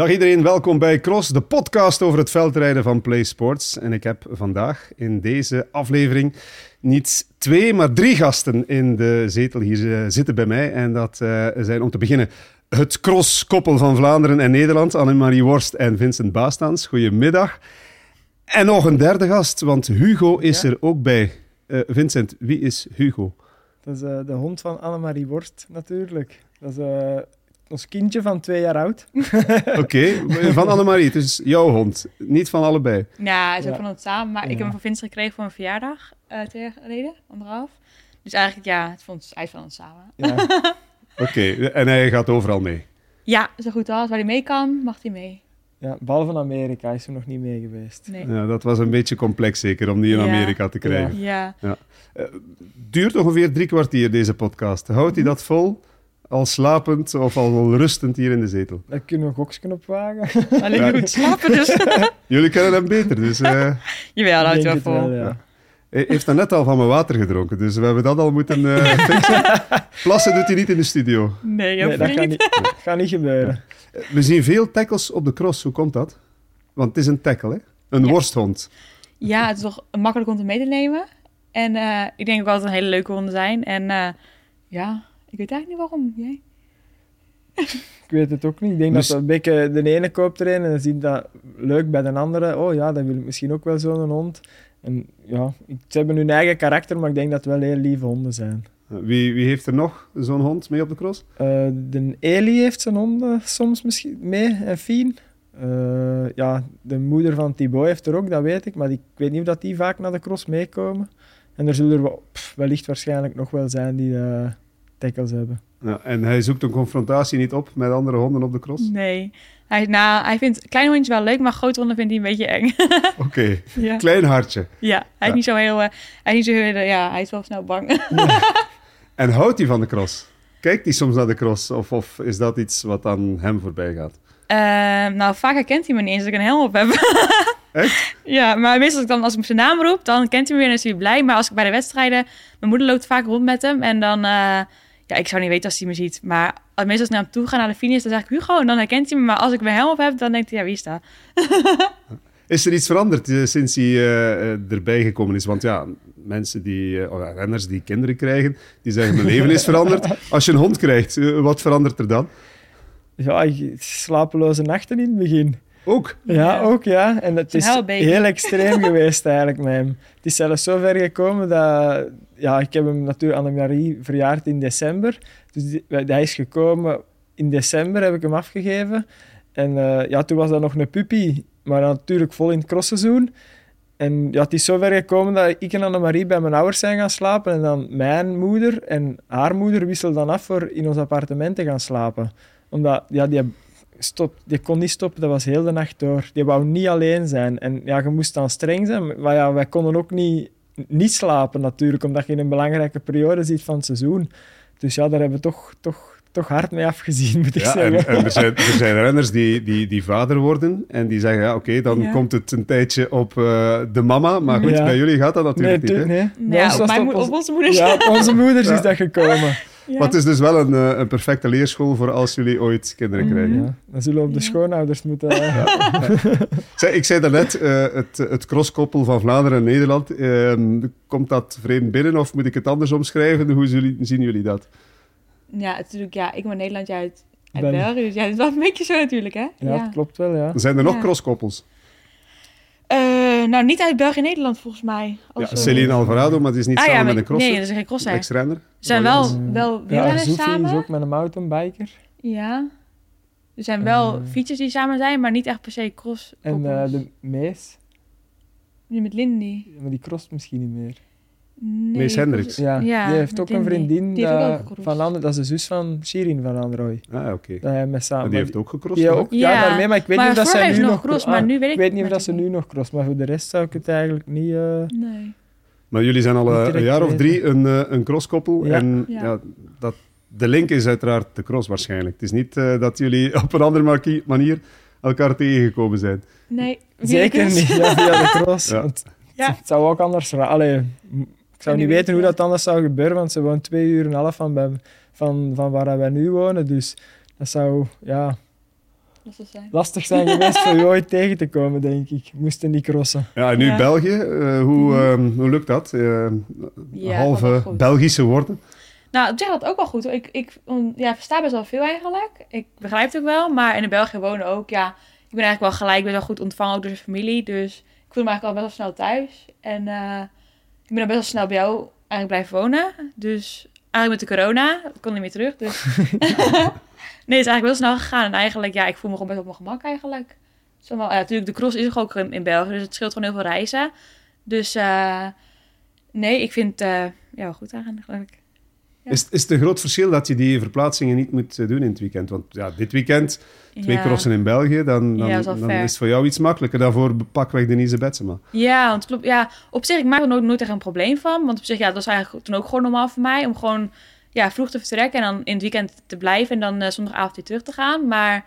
Dag iedereen, welkom bij Cross, de podcast over het veldrijden van Play Sports. En ik heb vandaag in deze aflevering niet twee, maar drie gasten in de zetel hier eh, zitten bij mij. En dat uh, zijn om te beginnen het crosskoppel van Vlaanderen en Nederland, Annemarie Worst en Vincent Baastans. Goedemiddag. En nog een derde gast, want Hugo is er ook bij. Uh, Vincent, wie is Hugo? Dat is de hond van Annemarie Worst, natuurlijk. Dat is ons kindje van twee jaar oud. Oké, okay. van Annemarie. Het is jouw hond, niet van allebei. Ja, hij is ook van ons samen. Maar ik heb hem van Vincent gekregen voor een verjaardag uh, twee jaar geleden, anderhalf. Dus eigenlijk, ja, het vond, hij is van ons samen. Ja. Oké, en hij gaat overal mee? Ja, zo goed als. Waar hij mee kan, mag hij mee. Ja, behalve Amerika is er nog niet mee geweest. Nee. Ja, dat was een beetje complex zeker, om die in Amerika te krijgen. Ja. ja. Uh, duurt ongeveer drie kwartier, deze podcast. Houdt hij dat vol? Al slapend of al rustend hier in de zetel. Daar kunnen we goksken op wagen. Alleen ja. goed slapen dus. Jullie kennen hem beter, dus... Uh... Jawel, houd je wel vol. ja. Hij heeft dan net al van mijn water gedronken, dus we hebben dat al moeten uh, fixen. Plassen doet hij niet in de studio. Nee, nee dat gaat niet, gaat niet gebeuren. We zien veel tackles op de cross, hoe komt dat? Want het is een tackle, hè? Een worsthond. Ja, het is toch makkelijk om te mee te nemen. En uh, ik denk ook altijd een hele leuke honden zijn. En uh, ja, ik weet eigenlijk niet waarom. Jij? ik weet het ook niet. Ik denk dat een beetje de ene koopt erin en ziet dat leuk bij de andere. Oh ja, dan wil ik misschien ook wel zo'n hond. En ja, ze hebben hun eigen karakter, maar ik denk dat het wel heel lieve honden zijn. Wie, wie heeft er nog zo'n hond mee op de cross? Uh, de Eli heeft zijn honden soms misschien mee, en Fien. Uh, ja, de moeder van Thibaut heeft er ook, dat weet ik. Maar die, ik weet niet of dat die vaak naar de cross meekomen. En er zullen er wellicht waarschijnlijk nog wel zijn die, uh, tackles hebben. Ja, en hij zoekt een confrontatie niet op met andere honden op de cross? Nee. Hij, nou, hij vindt kleine hondjes wel leuk, maar grote honden vindt hij een beetje eng. Oké, ja. klein hartje. Ja, hij is niet zo heel... Uh, hij, is niet zo, uh, ja, hij is wel snel bang. En houdt hij van de cross? Kijkt hij soms naar de cross? Of, of is dat iets wat aan hem voorbij gaat? Uh, nou, vaak herkent hij me niet eens dat ik een helm op heb. Echt? Ja, maar meestal als ik, dan, als ik zijn naam roep, dan kent hij me weer en is hij blij. Maar als ik bij de wedstrijden... Mijn moeder loopt vaak rond met hem en dan... Ja, ik zou niet weten als hij me ziet. Maar meestal als ik naar hem toe ga, naar de finish, dan zeg ik Hugo. En dan herkent hij me. Maar als ik mijn helm op heb, dan denkt hij, ja, wie is dat? is er iets veranderd uh, sinds hij uh, erbij gekomen is? Want ja, mensen die, uh, renners die kinderen krijgen, die zeggen mijn leven is veranderd. Als je een hond krijgt, wat verandert er dan? Ja, slapeloze nachten in het begin. Ook? Ja, ook ja. En het is heel extreem geweest eigenlijk met hem. Het is zelfs zo ver gekomen dat... Ja, ik heb hem natuurlijk aan de Marie verjaard in december. Dus hij is gekomen... In december heb ik hem afgegeven. En uh, ja, toen was dat nog een puppy. Maar natuurlijk vol in het crossseizoen. En ja, het is zo ver gekomen dat ik en Annemarie bij mijn ouders zijn gaan slapen. En dan mijn moeder en haar moeder wisselden dan af voor in ons appartement te gaan slapen. Omdat ja, die stop, die kon niet stoppen, dat was heel de nacht door. Die wou niet alleen zijn. En ja, je moest dan streng zijn. Maar ja, wij konden ook niet, niet slapen natuurlijk, omdat je in een belangrijke periode zit van het seizoen. Dus ja, daar hebben we toch, toch, toch hard mee afgezien, moet ik ja, zeggen. En, en er, zijn, er zijn renners die, die, die vader worden en die zeggen, ja, oké, dan komt het een tijdje op uh, de mama. Maar goed, bij jullie gaat dat natuurlijk nee, niet, Nee, nee. Ja, op, mijn, op onze moeders. Ja, op onze moeders is dat gekomen. Ja. Maar het is dus wel een, eh, een, perfecte leerschool voor als jullie ooit kinderen mhm. krijgen. Ja. Dan zullen we op de schoonouders moeten... Uh... ik zei daarnet, uh, het, het crosskoppel van Vlaanderen en Nederland. Uh, komt dat vreemd binnen of moet ik het anders omschrijven? Hoe zien jullie dat? Ja, natuurlijk, ja, ik ben Nederland, jij uit, uit België. Dus ja, het is wel een beetje zo natuurlijk, hè? Ja, dat klopt wel, ja. Zijn er nog crosskoppels? Uh, nou, niet uit België en Nederland volgens mij. Ja, Celine Alvarado, maar die is niet ah, samen ja, met een crosser. Nee, dat is geen crosser. Ex-renner. Ze zijn wel, wel wielrenners ja, samen. is ook met een mountainbiker. Ja. Er zijn wel uh, fietsers die samen zijn, maar niet echt per se cross En de Mees. Die met Lindy. Maar die cross misschien niet meer. Nee, Mees Hendricks. Ja, ja, die heeft ook een vriendin dat, van Landen, dat is de zus van Shirin van Landroy. Ah, oké. Okay. Met samen. Maar die heeft ook gecrossed? Die ook, ja, ja, daarmee, maar ik weet maar niet of dat ze nu nog cross, maar nu weet ik, weet niet of dat ze nu nog cross, maar voor de rest zou ik het eigenlijk niet. Uh... Nee. Maar jullie zijn al uh, een jaar of drie een, uh, een crosskoppel ja. en ja. ja. dat de link is uiteraard de cross waarschijnlijk. Het is niet dat jullie op een andere manier elkaar tegengekomen zijn. Nee, zeker niet. Ja, via de cross. Want het zou ook anders. Allee, ik zou niet weten hoe dat anders zou gebeuren, want ze woont twee uur en een half van, van, van waar wij nu wonen. Dus dat zou, ja... zijn. lastig zijn geweest voor je ooit tegen te komen, denk ik. Moesten niet crossen. Ja, nu België. Uh, hoe, uh, hoe lukt dat? Uh, ja, halve Belgische woorden. Nou, op zich dat ook wel goed. Ik, ik ja, versta best wel veel eigenlijk. Ik begrijp het ook wel. Maar in de België wonen ook, ja... Ik ben eigenlijk wel gelijk best wel goed ontvangen, ook door de familie. Dus ik voel me eigenlijk al best wel snel thuis. En ik ben dan best wel snel bij jou eigenlijk blijven wonen. Dus eigenlijk met de corona, ik kon niet meer terug. Dus nee, het is eigenlijk wel snel gegaan. En eigenlijk, ja, ik voel me gewoon best op mijn gemak eigenlijk. Zo wel, ja, natuurlijk, de cross is ook in, in België, dus het scheelt gewoon heel veel reizen. Dus uh, nee, ik vind uh, ja, goed eigenlijk. Is, is het een groot verschil dat je die verplaatsingen niet moet eh, doen in het weekend? Want ja, dit weekend, twee ja. crossen in België, dan, dan, ja, dan is het voor jou iets makkelijker. Daarvoor pakweg Denise Betsema. Ja, want klopt, ja, op zich, ik maak er nooit, nooit echt een probleem van. Want op zich, ja, dat was eigenlijk toen ook gewoon normaal voor mij. Om gewoon ja, vroeg te vertrekken en dan in het weekend te blijven. En dan uh, zondagavond weer terug te gaan. Maar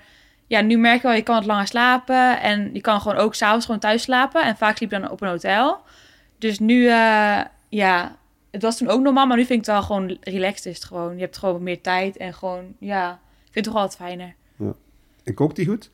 ja, nu merk je wel, je kan wat langer slapen. En je kan gewoon ook s'avonds gewoon thuis slapen. En vaak sliep je dan op een hotel. Dus nu, uh, ja, het was toen ook normaal, maar nu vind ik het wel gewoon relaxed is het gewoon. Je hebt gewoon meer tijd en gewoon, ja, ik vind het toch altijd fijner. Ja. En kookt die goed?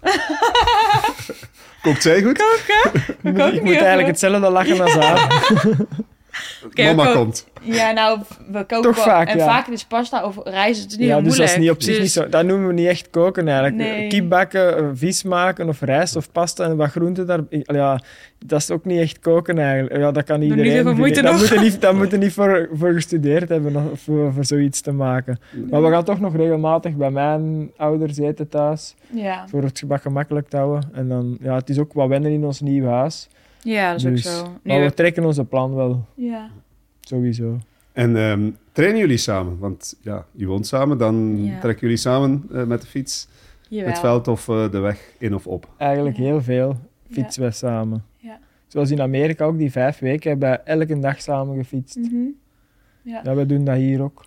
kookt zij goed? Koken? ik moet eigenlijk hetzelfde lachen als haar. Okay, Mama komt. Ja, nou, we koken Toch vaak, En ja. vaak is pasta of rijst, het is niet ja, dus dat is niet op zich dus... niet zo... Dat noemen we niet echt koken eigenlijk. Nee. Kip bakken, vis maken of rijst of pasta en wat groenten daar... Ja, dat is ook niet echt koken eigenlijk. Ja, dat kan iedereen. Niet moeite dat moet je niet, dat moet je niet voor, voor gestudeerd hebben voor, voor zoiets te maken. Maar we gaan toch nog regelmatig bij mijn ouders eten thuis. Ja. Voor het gebak gemakkelijk te houden. En dan, ja, het is ook wat wennen in ons nieuwe huis. Ja, dat is ook dus- zo. Nu maar we trekken onze plan wel. Ja. Sowieso. En um, trainen jullie samen? Want ja, je woont samen, dan trekken jullie samen uh, met de fiets Jawel. het veld of uh, de weg in of op? Eigenlijk heel veel fietsen we samen. Ja. Zoals in Amerika ook, die vijf weken hebben we elke dag samen gefietst. Mm -hmm. ja. ja, we doen dat hier ook.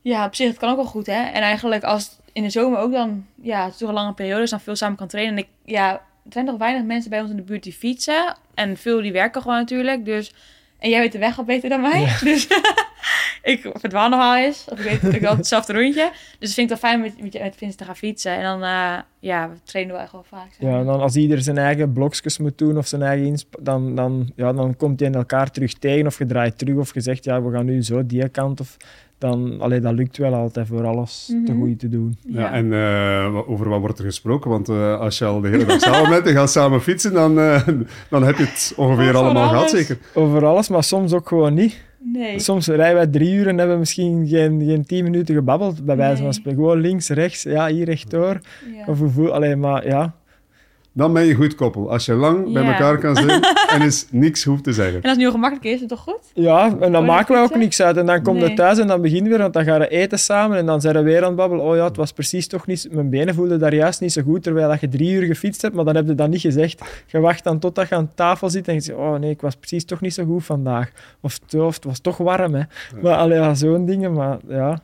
Ja, op zich, het kan ook wel goed, hè. En eigenlijk als in de zomer ook dan, ja, het is toch een lange periode, dus dan veel samen kan trainen. En ik, ja, er zijn toch weinig mensen bij ons in de buurt die fietsen. En veel die werken gewoon natuurlijk. Dus, en jij weet de weg al beter dan mij. Dus ik verdwaal nogal eens. Of ik weet ik wel hetzelfde rondje. Dus ik vind het wel fijn met, met, met Vince te gaan fietsen. En dan, uh, ja, we trainen wel echt wel vaak. Ja, en dan als ieder zijn eigen blokjes moet doen of zijn eigen dan, dan, ja, dan komt hij in elkaar terug tegen. Of je draait terug of je zegt, ja, we gaan nu zo die kant. Of dan, allee, dat lukt wel altijd voor alles mm -hmm. te goed te doen. Ja, en uh, over wat wordt er gesproken? Want uh, als je al de hele dag samen bent en gaat samen fietsen, dan, uh, dan heb je het ongeveer allemaal gehad, zeker? Over alles, maar soms ook gewoon niet. Nee. Soms rijden wij drie uur en hebben we misschien geen, geen tien minuten gebabbeld, bij wijze van spreken. Gewoon links, rechts, ja, hier rechtdoor. Ja. Of hoe, alleen maar ja dan ben je goed koppel. Als je lang bij elkaar kan zijn en is niks hoeft te zeggen. En als het nu gemakkelijk is, is het toch goed? Ja, en dan maken we ook niks uit. En dan komt het thuis en dan beginnen we weer, want dan gaan we eten samen en dan zijn we weer aan het babbelen. Oh ja, het was precies toch niet... Mijn benen voelden daar juist niet zo goed, terwijl je drie uur gefietst hebt, maar dan heb je dat niet gezegd. Je wacht dan totdat je aan tafel zit en je zegt, oh nee, ik was precies toch niet zo goed vandaag. Of, het was toch warm, hè. Maar alleen ja, zo'n dingen, maar ja...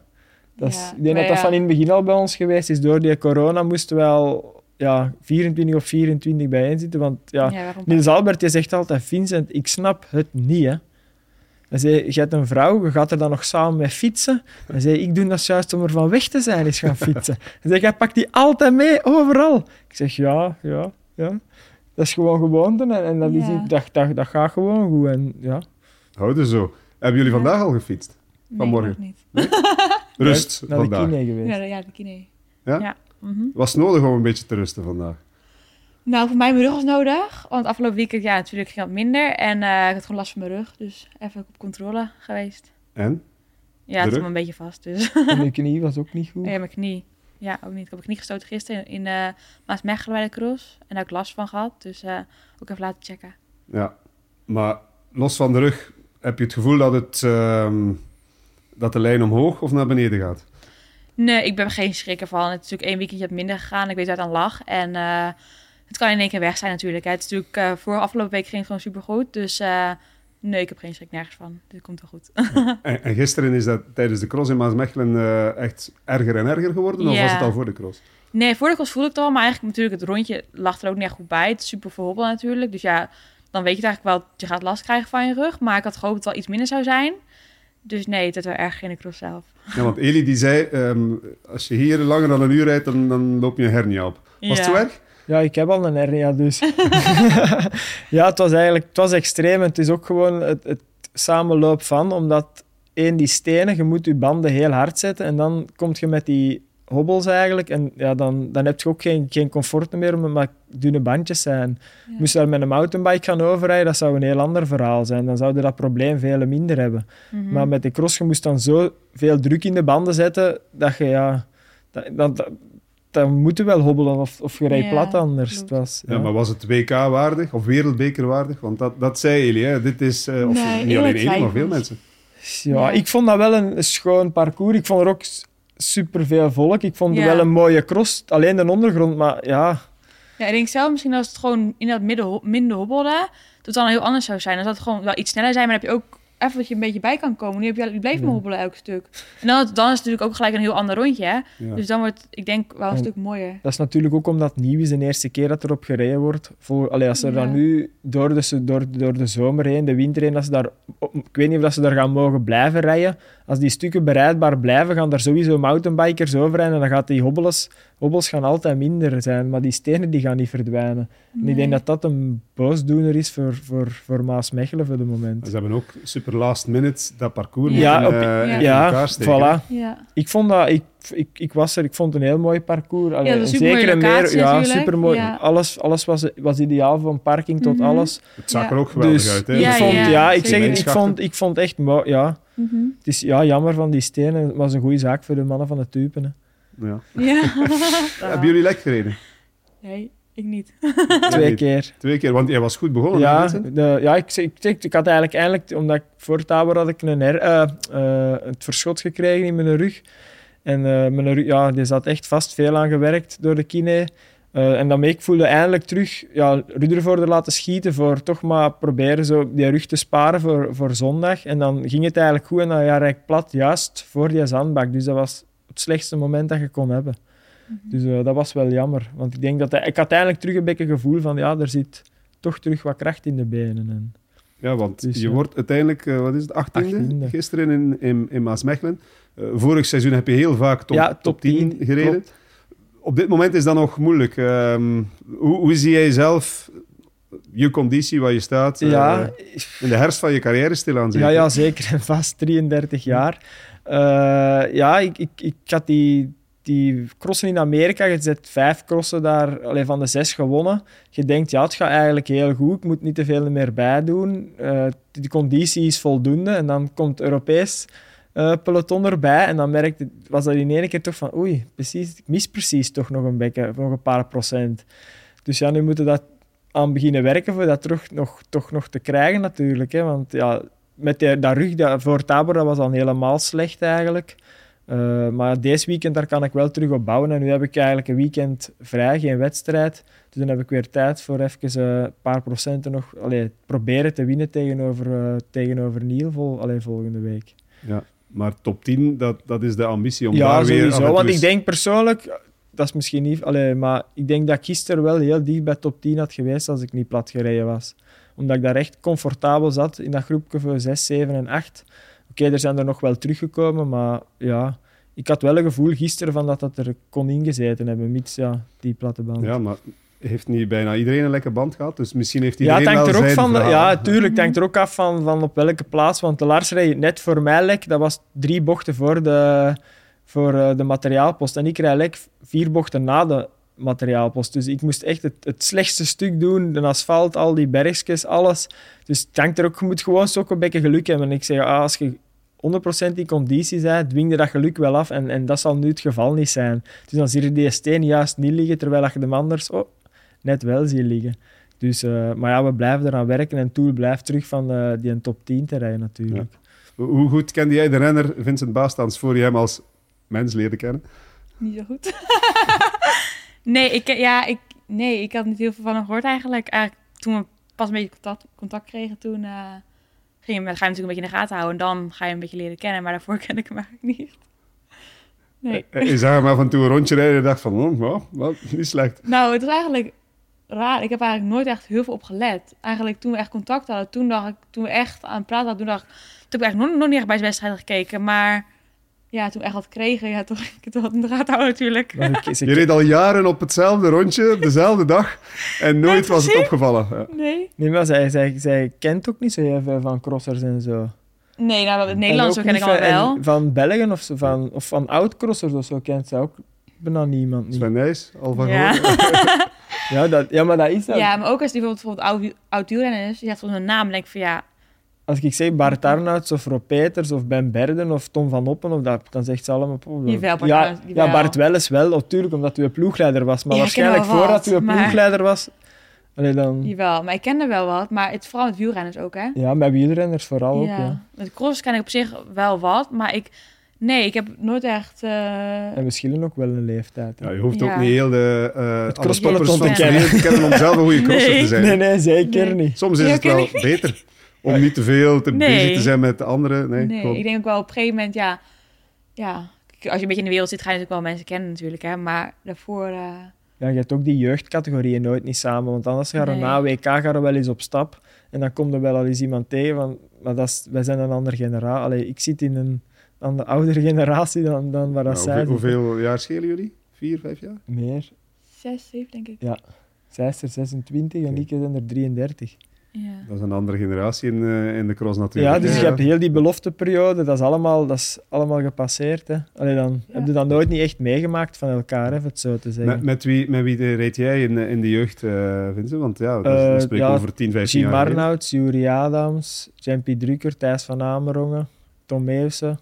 Dat is, ik denk dat dat van in het begin al bij ons geweest is. Door die corona moesten we al ja, 24 of 24 bijeen zitten. Want ja, ja Niels Albert je zegt altijd, Vincent, ik snap het niet. Hè. Hij zei, je hebt een vrouw, je gaat er dan nog samen mee fietsen. Hij zei, ik doe dat juist om er van weg te zijn, is gaan fietsen. Hij zei, jij pakt die altijd mee, overal. Ik zeg, ja, ja, ja. Dat is gewoon gewoonte en, en dat, is, dat, dat, dat gaat gewoon goed. En, ja. Houden zo. Hebben jullie vandaag al gefietst? Vanmorgen? Nee, niet. Rust Naar vandaag. de kine geweest. Ja, ja de kine. Ja? Mm Was het nodig om een beetje te rusten vandaag? Nou, voor mij mijn rug was nodig. Want afgelopen weekend, ja, natuurlijk ging het minder. En uh, ik had gewoon last van mijn rug. Dus even op controle geweest. En? Ja, het zat me een beetje vast. Dus. En mijn knie was ook niet goed? Ja, mijn knie. Ja, ook niet. Ik heb mijn knie gestoten gisteren in uh, Maasmechelen bij de cross. En daar heb ik last van gehad. Dus uh, ook even laten checken. Ja, maar los van de rug, heb je het gevoel dat, het, uh, dat de lijn omhoog of naar beneden gaat? Nee, ik ben geen schrik ervan. Het is natuurlijk één weekendje minder gegaan. Ik weet waar het aan lag. En uh, het kan in één keer weg zijn natuurlijk. Hè. Het is natuurlijk uh, voor afgelopen week ging het gewoon supergoed. Dus uh, nee, ik heb geen schrik nergens van. Dit komt wel goed. en, en, gisteren is dat tijdens de cross in Maasmechelen echt erger en erger geworden? Of was het al voor de cross? Nee, voor de cross voelde ik het al. Maar eigenlijk natuurlijk het rondje lag er ook niet echt goed bij. Het is super verhobbel natuurlijk. Dus ja, dan weet je het eigenlijk wel. Je gaat last krijgen van je rug. Maar ik had gehoopt dat het wel iets minder zou zijn. Dus nee, het is wel erg in de cross zelf. Ja, want Eli die zei, um, als je hier langer dan een uur rijdt, dan, dan loop je een hernia op. Was het zo erg? Ja, ik heb al een hernia, dus... ja, het was eigenlijk het was extreem. Het is ook gewoon het, het samenloop van, omdat één, die stenen, je moet je banden heel hard zetten en dan kom je met die hobbels eigenlijk. En ja, dan, dan heb je ook geen, geen comfort meer, omdat maar dunne bandjes zijn. Ja. Moest je daar met een mountainbike gaan overrijden, dat zou een heel ander verhaal zijn. Dan zouden dat probleem veel minder hebben. Mhm. Maar met de cross, je moest dan zo veel druk in de banden zetten, dat je ja... Dat, dat, dan moeten wel hobbelen of, of je rijdt plat anders. Het was, ja. maar was het WK-waardig of wereldbeker-waardig? Want dat, dat zei jullie, hè? dit is, uh, of niet alleen één, maar veel mensen. Ja, ik vond dat wel een schoon parcours. Ik vond er ook superveel volk. Ik vond het wel een mooie cross, alleen de ondergrond, maar ja... Ja, ik denk zelf misschien als het gewoon in dat midden, minder hobbelde, dat het dan heel anders zou zijn. Als dat gewoon wel iets sneller zijn, maar dan heb je ook even dat je een beetje bij kan komen. Nu heb je, je blijft maar hobbelen elk stuk. En dan, dan is het natuurlijk ook gelijk een heel ander rondje. Hè? Dus dan wordt ik denk wel een stuk mooier. Dat is natuurlijk ook omdat het nieuw is de eerste keer dat erop gereden wordt. Voor, allee, als er dan nu door de, door, door de zomer heen, de winter heen, dat ze daar, ik weet niet of ze daar gaan mogen blijven rijden. Als die stukken bereidbaar blijven, gaan daar sowieso mountainbikers over en dan gaat die hobbels, hobbels gaan altijd minder zijn. Maar die stenen die gaan niet verdwijnen. En ik denk dat dat een boosdoener is voor, voor, voor Maasmechelen voor de moment. Ze hebben ook super last minute dat parcours ja, op, uh, ja, voilà. Ja. Ik vond dat... Ik, ik, ik was er, ik vond het een heel mooi parcours. Allee, ja, zeker en meer. Ja, super mooi. Alles, alles was, was ideaal van parking tot mhm. alles. Het zag er ook geweldig dus uit. Hè? Ik vond, ja, ik zeg het, ik vond, ik vond echt mooi. Ja. Mm -hmm. Het is ja, jammer van die stenen. Het was een goede zaak voor de mannen van de Tupen. Ja. ja. Hebben jullie lek gereden? Nee. Ik niet. Twee keer. Twee keer, want jij was goed begonnen. Ja, de, ja ik, ik, ik, ik, had eigenlijk, eigenlijk omdat ik voor Tabor had ik een her, uh, uh, het verschot gekregen in mijn rug. En uh, mijn rug, ja, die zat echt vast veel aan gewerkt door de kine. en dan ik voelde eindelijk terug ja, Ruddervoorde laten schieten voor toch maar proberen zo die rug te sparen voor, voor zondag. En dan ging het eigenlijk goed en dan ja, ik plat juist voor die zandbak. Dus dat was het slechtste moment dat je kon hebben. Mhm. Dus uh, dat was wel jammer. Want ik denk dat ik had eigenlijk terug een beetje gevoel van ja, er zit toch terug wat kracht in de benen. En, ja, want dus, je wordt uiteindelijk, uh, wat is het, 18e, gisteren in, in, in Maasmechelen. Uh, vorig seizoen heb je heel vaak top, ja, top, top 10, 10 gereden. Klopt. Op dit moment is dat nog moeilijk. Um, hoe, hoe zie jij zelf je conditie waar je staat ja. in de herfst van je carrière stilaan Ja, ja, zeker. Vast 33 jaar. ja, ik, ik, ik had die die crossen in Amerika, je zet vijf crossen daar alleen van de zes gewonnen. Je denkt, ja, het gaat eigenlijk heel goed, ik moet niet te veel meer bij doen. Uh, de conditie is voldoende en dan komt Europees uh, peloton erbij en dan merkte, was dat in één keer toch van, oei, precies, ik mis precies toch nog een beetje, nog een paar procent. Dus ja, nu moeten we dat aan beginnen werken voor dat terug nog, toch nog te krijgen natuurlijk. Hè? Want ja, met die, dat rug dat, voor Tabor dat was dan helemaal slecht eigenlijk. Uh, maar deze weekend daar kan ik wel terug op bouwen. En nu heb ik eigenlijk een weekend vrij, geen wedstrijd. Dus dan heb ik weer tijd voor even een uh, paar procenten nog allee, proberen te winnen tegenover, uh, tegenover Niel vol, allee, volgende week. Ja, maar top 10, dat, dat is de ambitie om ja, daar weer... Ja, sowieso. Want ik denk persoonlijk, dat is misschien niet... Allee, maar ik denk dat ik gisteren wel heel dicht bij top 10 had geweest als ik niet plat gereden was. Omdat ik daar echt comfortabel zat in dat groepje voor 6, 7 en 8 okay, er zijn er nog wel teruggekomen, maar ja, ik had wel een gevoel gisteren van dat dat er kon ingezeten hebben, mits ja, die platte band. Ja, maar heeft niet bijna iedereen een lekke band gehad? Dus misschien heeft iedereen ja, het hangt er ook van, Ja, tuurlijk. Het hangt er ook af van, van op welke plaats. Want de Lars reed net voor mij lek. Dat was drie bochten voor de, voor eh, de materiaalpost. En ik rijd lek vier bochten na de materiaalpost. Dus ik moest echt het, het slechtste stuk doen. De asfalt, al die bergjes, alles. Dus het hangt er ook, je moet gewoon zo een beetje geluk hebben. En ik zeg, ah, als je 100% in conditie zijn, dwing je dat geluk wel af. En, en dat zal nu het geval niet zijn. Dus dan zie je die steen juist niet liggen, terwijl je de anders oh, net wel ziet liggen. Dus, uh, maar ja, we blijven eraan werken en Tool blijft terug van uh, die top 10 te rijden natuurlijk. Hoe goed kende jij de renner Vincent Baastans voor je hem als mens leerde kennen? Niet zo goed. nee, ik, ja, ik, nee, ik had niet heel veel van hem gehoord eigenlijk. eigenlijk toen we pas een beetje contact, contact kregen, toen... Uh, je, ga je natuurlijk een beetje in de gaten houden. En dan ga je een beetje leren kennen. Maar daarvoor ken ik hem eigenlijk niet. Nee. Je eh, zag hem af en toe een rondje rijden en dacht van, oh, well, niet slecht. Nou, het is eigenlijk raar. Ik heb eigenlijk nooit echt heel veel op gelet. Eigenlijk toen we echt contact hadden, toen dacht ik, toen we echt aan het praten hadden, toen dacht ik, toen heb ik eigenlijk nog, nog niet echt bij zijn wedstrijd gekeken. Maar ja, toen echt had kregen, ja, toch ik het een draad houden natuurlijk. Je reed al jaren op hetzelfde rondje, dezelfde dag, en nooit was het opgevallen. Ja. Nee. Nee, maar zij, zij, zij kent ook niet zo heel veel van crossers en zo. Nee, nou, het Nederlands ken ik al wel. Van Belgen of, zo, van, of van oud-crossers of zo kent ze ook bijna niemand. Niet. Sven Nijs, al van ja. ja, dat, ja, maar dat is dat. Ja, maar ook als die bijvoorbeeld, bijvoorbeeld oud, oud wielrenner is, je zegt van een naam, denk ik van ja, als ik zeg Bart Arnouds of Rob Peters of Ben Berden of Tom van Oppen, of dat, dan zegt ze allemaal... Oh, ja, ja, Bart Welles wel, natuurlijk, omdat u een ploegleider was. Maar waarschijnlijk voordat u een ploegleider was... Allee, dan... Jawel, maar ik kende wel wat. Maar het, vooral met wielrenners ook, hè? Ja, met wielrenners vooral ook, ja. Met cross ken ik op zich wel wat, maar ik... Nee, ik heb nooit echt... Uh... En we schillen ook wel een leeftijd. Ja, je hoeft ook niet heel de uh, het te kennen om zelf een goede crosser nee. te zijn. Nee, nee, zeker niet. Soms is het wel beter. Om niet te veel te bezig te zijn met de anderen. Nee, nee ik denk ook wel op een gegeven moment, ja, ja, als je een beetje in de wereld zit, ga je natuurlijk wel mensen kennen natuurlijk, hè, maar daarvoor... Uh... Ja, je hebt ook die jeugdcategorieën nooit niet samen, want anders gaan er na WK gaan wel eens op stap en dan komt er wel al eens iemand tegen, van, maar dat is, wij zijn een andere generatie. ik zit in een andere, oudere generatie dan, dan waar dat zij hoeveel, hoeveel jaar schelen jullie? Vier, vijf jaar? Meer. Zes, zeven denk ik. Ja, zij is er 26 en ik ben er 33. Ja. Dat is een andere generatie in, uh, in de cross natuurlijk. Ja, dus je hebt heel die belofteperiode, dat is allemaal, dat is allemaal gepasseerd. Hè. Allee, dan heb je dat nooit niet echt meegemaakt van elkaar, even het zo te zeggen. Met, met wie, met wie reed jij in, in de jeugd, uh, Vincent? Want ja, dat, uh, spreek ja, over 10, 15 jaar Marnouts, Juri Adams, Jampi Drucker, Thijs van Amerongen, Tom Meeuwse,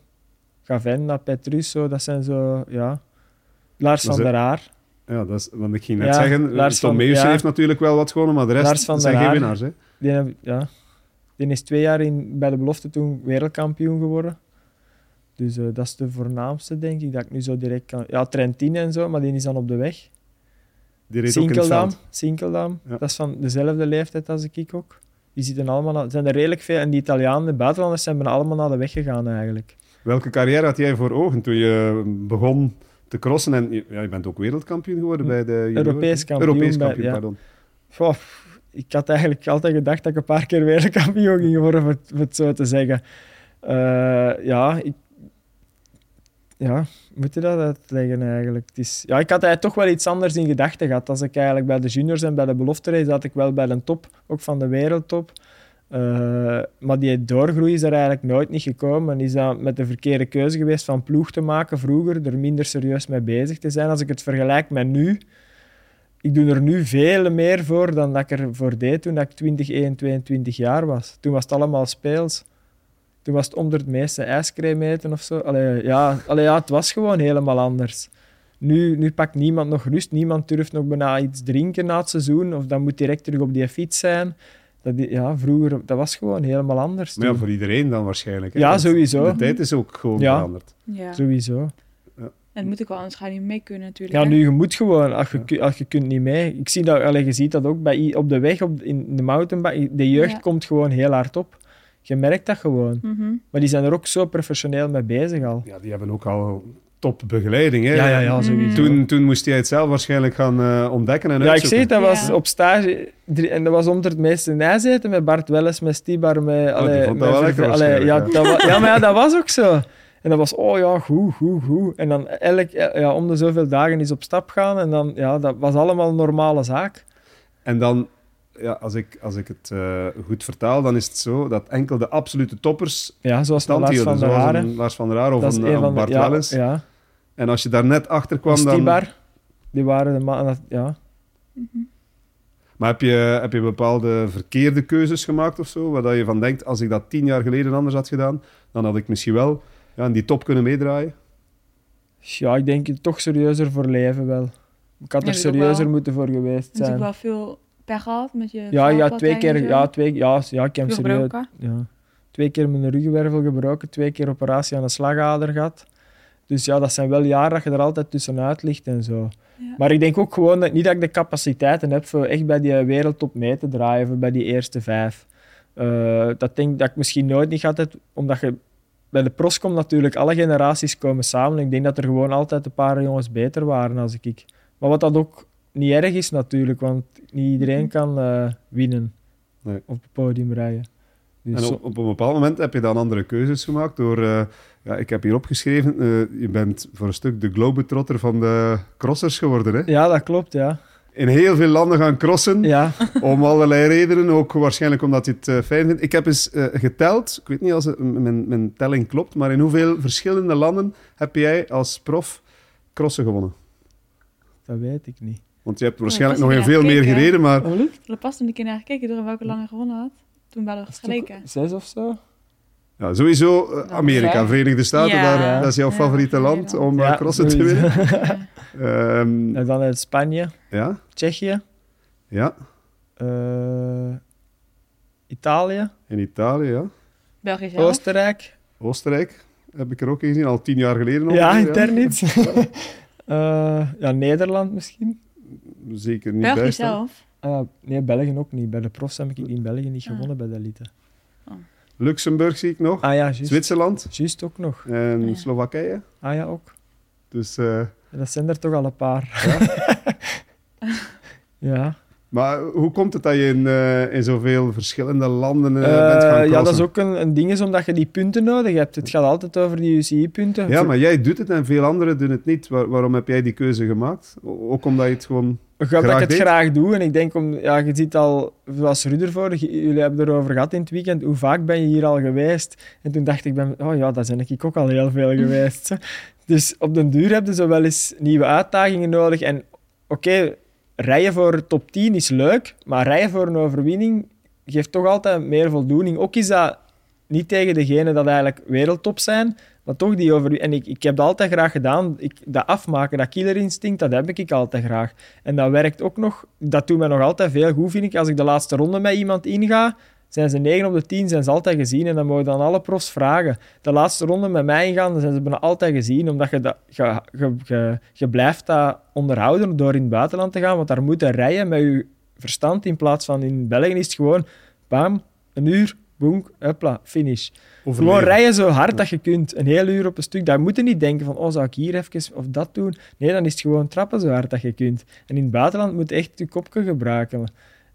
Gavenna, Petrusso, dat zijn zo, ja... Lars van der Aar. Ja, dat is, want ik ging net zeggen, Lars Tom Meeuwse heeft natuurlijk wel wat gewonnen, maar de rest zijn geen winnaars. Hè? Die, ja, die is twee jaar in, bij de belofte toen wereldkampioen geworden. Dus uh, dat is de voornaamste, denk ik, dat ik nu zo direct kan... Ja, Trentine en zo, maar die is dan op de weg. Die reed Sinkeldam, Sinkeldam. Ja. dat is van dezelfde leeftijd als ik ook. Die zitten allemaal... Zijn er redelijk veel. En die Italianen, de buitenlanders, zijn bijna allemaal naar de weg gegaan eigenlijk. Welke carrière had jij voor ogen toen je begon te crossen? En ja, je bent ook wereldkampioen geworden bij de... Europees kampioen. Europees kampioen, bij, pardon. Goh, ik had eigenlijk altijd gedacht dat ik een paar keer wereldkampioen ging worden, voor het zo te zeggen. Uh, ja, ja, moet je dat uitleggen eigenlijk? Het is, ja, ik had eigenlijk toch wel iets anders in gedachten gehad. Als ik eigenlijk bij de juniors en bij de belofte zat ik wel bij de top, ook van de wereldtop. Uh, maar die doorgroei is er eigenlijk nooit niet gekomen. Is dat met de verkeerde keuze geweest van ploeg te maken vroeger, er minder serieus mee bezig te zijn. Als ik het vergelijk met nu, ik doe er nu veel meer voor dan dat ik ervoor deed toen ik 20, 21, 22 jaar was. Toen was het allemaal speels. Toen was het onder het meeste ijscream eten of zo. Allee, ja, allee, ja, het was gewoon helemaal anders. Nu, nu pakt niemand nog rust. Niemand durft nog bijna iets drinken na het seizoen. Of dan moet direct terug op die fiets zijn. Dat, ja, vroeger, dat was gewoon helemaal anders. Maar ja, voor iedereen dan waarschijnlijk. Hè? Ja, sowieso. De tijd is ook gewoon veranderd. Ja. Sowieso. En het moet ook wel, anders ga je niet mee kunnen natuurlijk. Ja, nu, je moet gewoon, als je, als je kunt niet mee. Ik zie dat, allez, je ziet dat ook bij, op de weg, op, in de mountainbike, de jeugd komt gewoon heel hard op. Je merkt dat gewoon. Mhm. Maar die zijn er ook zo professioneel mee bezig al. Ja, die hebben ook al topbegeleiding. Hè? Ja, ja, ja, sowieso. Toen, toen moest jij het zelf waarschijnlijk gaan uh, ontdekken en Ja, ik zeg dat was op stage... En dat was onder het meeste nijzeten met Bart Welles, met Stibar, met... Oh, allee, met, wel lekker allee, ja, dat was, ja, maar ja, dat was ook zo. En dat was, oh ja, goed, goed, goed. En dan elk, ja, om de zoveel dagen is op stap gaan. En dan, ja, dat was allemaal een normale zaak. En dan, ja, als ik, als ik het uh, goed vertaal, dan is het zo dat enkel de absolute toppers ja, zoals Lars van der Haren. Lars van der Haar of een, een Bart ja, Wellens. Ja. En als je daar net achter kwam, dan... Stibar, die waren de mannen, ja. Mm -hmm. Maar heb je, heb je bepaalde verkeerde keuzes gemaakt of zo? Waar je van denkt, als ik dat tien jaar geleden anders had gedaan, dan had ik misschien wel ja, en die top kunnen meedraaien? Ja, ik denk toch serieuzer voor leven wel. Ik had er serieuzer moeten voor geweest zijn. Heb je wel veel pech gehad met je Ja, ja twee keer. Ja, twee, ja, ja, ik heb serieus. Ja. Twee keer mijn ruggenwervel gebroken, twee keer operatie aan de slagader gehad. Dus ja, dat zijn wel jaren dat je er altijd tussenuit ligt en zo. Ja. Maar ik denk ook gewoon dat, niet dat ik de capaciteiten heb voor echt bij die wereldtop mee te draaien, voor bij die eerste vijf. Uh, dat denk dat ik misschien nooit niet had, omdat je bij de pros komt natuurlijk alle generaties komen samen. Ik denk dat er gewoon altijd een paar jongens beter waren als ik. Maar wat dat ook niet erg is natuurlijk, want niet iedereen kan uh, winnen nee. op het podium rijden. Dus en op, op, een bepaald moment heb je dan andere keuzes gemaakt door... Uh, ja, ik heb hier opgeschreven, uh, je bent voor een stuk de globetrotter van de crossers geworden, hè? Ja, dat klopt, ja. In heel veel landen gaan crossen, ja. om allerlei redenen. Ook waarschijnlijk omdat je het uh, fijn vindt. Ik heb eens geteld, ik weet niet als het, mijn, mijn telling klopt, maar in hoeveel verschillende landen heb jij als prof crossen gewonnen? Dat weet ik niet. Want je hebt waarschijnlijk nog in veel meer gereden, maar... Oh, er pas een keer naar gekeken door welke landen gewonnen had. Toen waren we geleken. Zes of zo? Ja, sowieso uh, Amerika, Verenigde Staten, daar, dat is jouw favoriete land om crossen te winnen. um, en dan uit Spanje, ja? Tsjechië, ja. Uh, Italië. In Italië, ja. België zelf. Oostenrijk. Oostenrijk heb ik er ook gezien, al tien jaar geleden. Ja, intern iets. ja, Nederland misschien. Zeker niet België zelf. Uh, nee, België ook niet. Bij de profs heb ik in België niet ah. gewonnen bij de elite. Oh. Luxemburg zie ik nog. Ah, ja, Zwitserland. Juist ook nog. En ah, Slowakije. Ah ja, ook. Dus, uh... dat zijn er toch al een paar. Ja. ja. Maar hoe komt het dat je in, uh, in zoveel verschillende landen uh, bent gaan Ja, dat is ook een, een ding is omdat je die punten nodig hebt. Het gaat altijd over die UCI-punten. Ja, maar jij doet het en veel anderen doen het niet. waarom heb jij die keuze gemaakt? Ook omdat je het gewoon dat ik het graag doe. En ik denk, om, ja, je ziet al, zoals Ruddervoort, jullie hebben erover gehad in het weekend, hoe vaak ben je hier al geweest? En toen dacht ik, ben, oh ja, dat ben ik ook al heel veel geweest. Dus op den duur heb je zo wel eens nieuwe uitdagingen nodig. En oké, rijden voor top 10 is leuk, maar rijden voor een overwinning geeft toch altijd meer voldoening. Ook is dat niet tegen degene dat eigenlijk wereldtop zijn, maar toch die over... En ik, ik heb dat altijd graag gedaan. Ik, dat afmaken, dat killerinstinct, dat heb ik altijd graag. En dat werkt ook nog... Dat doet mij nog altijd veel goed, vind ik. Als ik de laatste ronde met iemand inga, zijn ze 9 op de 10 zijn ze altijd gezien. En dan je dan alle profs vragen. De laatste ronde met mij ingaan, dan zijn ze bijna altijd gezien. Omdat je, dat, je, je, je, blijft dat onderhouden door in het buitenland te gaan. Want daar moet je rijden met je verstand. In plaats van in België is het gewoon... Bam, een uur, boem, hopla, finish. Gewoon rijden zo hard dat je kunt. Een heel uur op een stuk. Daar moet je niet denken van, oh, zou ik hier even of dat doen? Nee, dan is het gewoon trappen zo hard dat je kunt. En in het buitenland moet je echt je kopje gebruiken.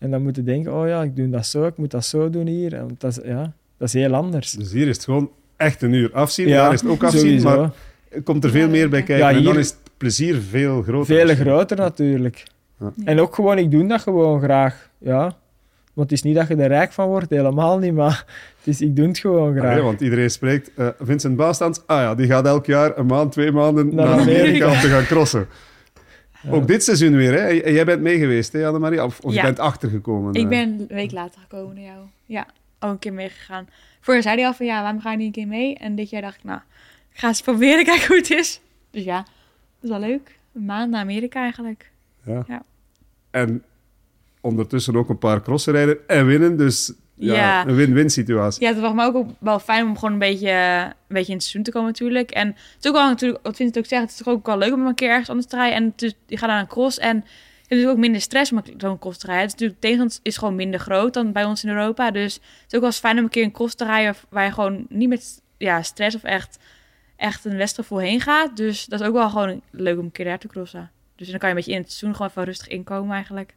En dan moet je denken, oh ja, ik doe dat zo, ik moet dat zo doen hier. En dat, is, ja, dat is heel anders. Dus hier is het gewoon echt een uur afzien. Ja, daar is het ook afzien, maar er komt er veel meer bij kijken. Ja, hier, en dan is het plezier veel groter. Veel groter natuurlijk. Ja. En ook gewoon, ik doe dat gewoon graag. Ja, want het is niet dat je er rijk van wordt, helemaal niet. Maar het is, ik doe het gewoon graag. Nee, want iedereen spreekt. Uh, Vincent Baastans, ah ja, die gaat elk jaar een maand, twee maanden naar, Amerika om te gaan crossen. Ook dit seizoen weer, hè? Jij bent mee geweest, hè, Annemarie? Of, of je bent achtergekomen? Ik eh? ben een week later gekomen naar jou. Ja, al een keer meegegaan. Vorig zei hij al van, ja, waarom ga je niet een keer mee? En dit jaar dacht ik, nou, ik ga eens proberen, kijken hoe het is. Dus ja, dat is wel leuk. Een maand naar Amerika eigenlijk. Ja. ja. En ondertussen ook een paar crossen rijden en winnen. Dus ja, een win-win situatie. Ja, het was me ook wel fijn om gewoon een beetje, een beetje in het seizoen te komen natuurlijk. En het is ook wel natuurlijk, wat vind het ook zeggen, het is toch ook wel leuk om een keer ergens anders te rijden. En dus, je gaat naar een cross en je hebt ook minder stress om zo'n cross te rijden. Het is natuurlijk tegen is gewoon minder groot dan bij ons in Europa. Dus het is ook wel eens fijn om een keer een cross te rijden waar je gewoon niet met ja, stress of echt, echt een wedstrijd heen gaat. Dus dat is ook wel gewoon leuk om een keer daar te crossen. Dus dan kan je een beetje in het seizoen gewoon even rustig inkomen eigenlijk.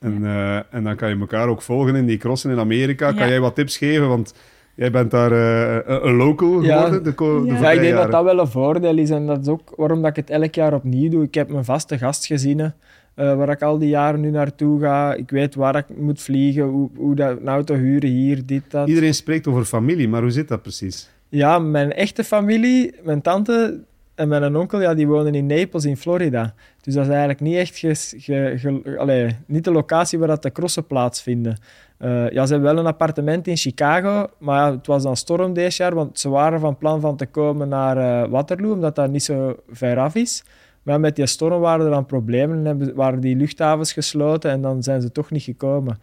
En, uh, en dan kan je elkaar ook volgen in die crossen in Amerika. Kan jij wat tips geven? Want jij bent daar uh, een local geworden. De, de ja. ik denk dat dat wel een voordeel is. En dat is ook waarom dat ik het elk jaar opnieuw doe. Ik heb mijn vaste gastgezinnen. Uh, waar ik al die jaren nu naartoe ga. Ik weet waar ik moet vliegen, hoe, hoe dat, een auto huren hier, dit, dat. Iedereen spreekt over familie, maar hoe zit dat precies? Ja, mijn echte familie, mijn tante, en mijn onkel ja, die wonen in Naples in Florida. Dus dat is eigenlijk niet echt ge, niet de locatie waar dat de crossen plaatsvinden. Uh, ja, ze hebben wel een appartement in Chicago, maar ja, het was dan storm deze jaar, want ze waren van plan van te komen naar uh, Waterloo, omdat dat niet zo ver af is. Maar met die storm waren er dan problemen en waren die luchthavens gesloten en dan zijn ze toch niet gekomen.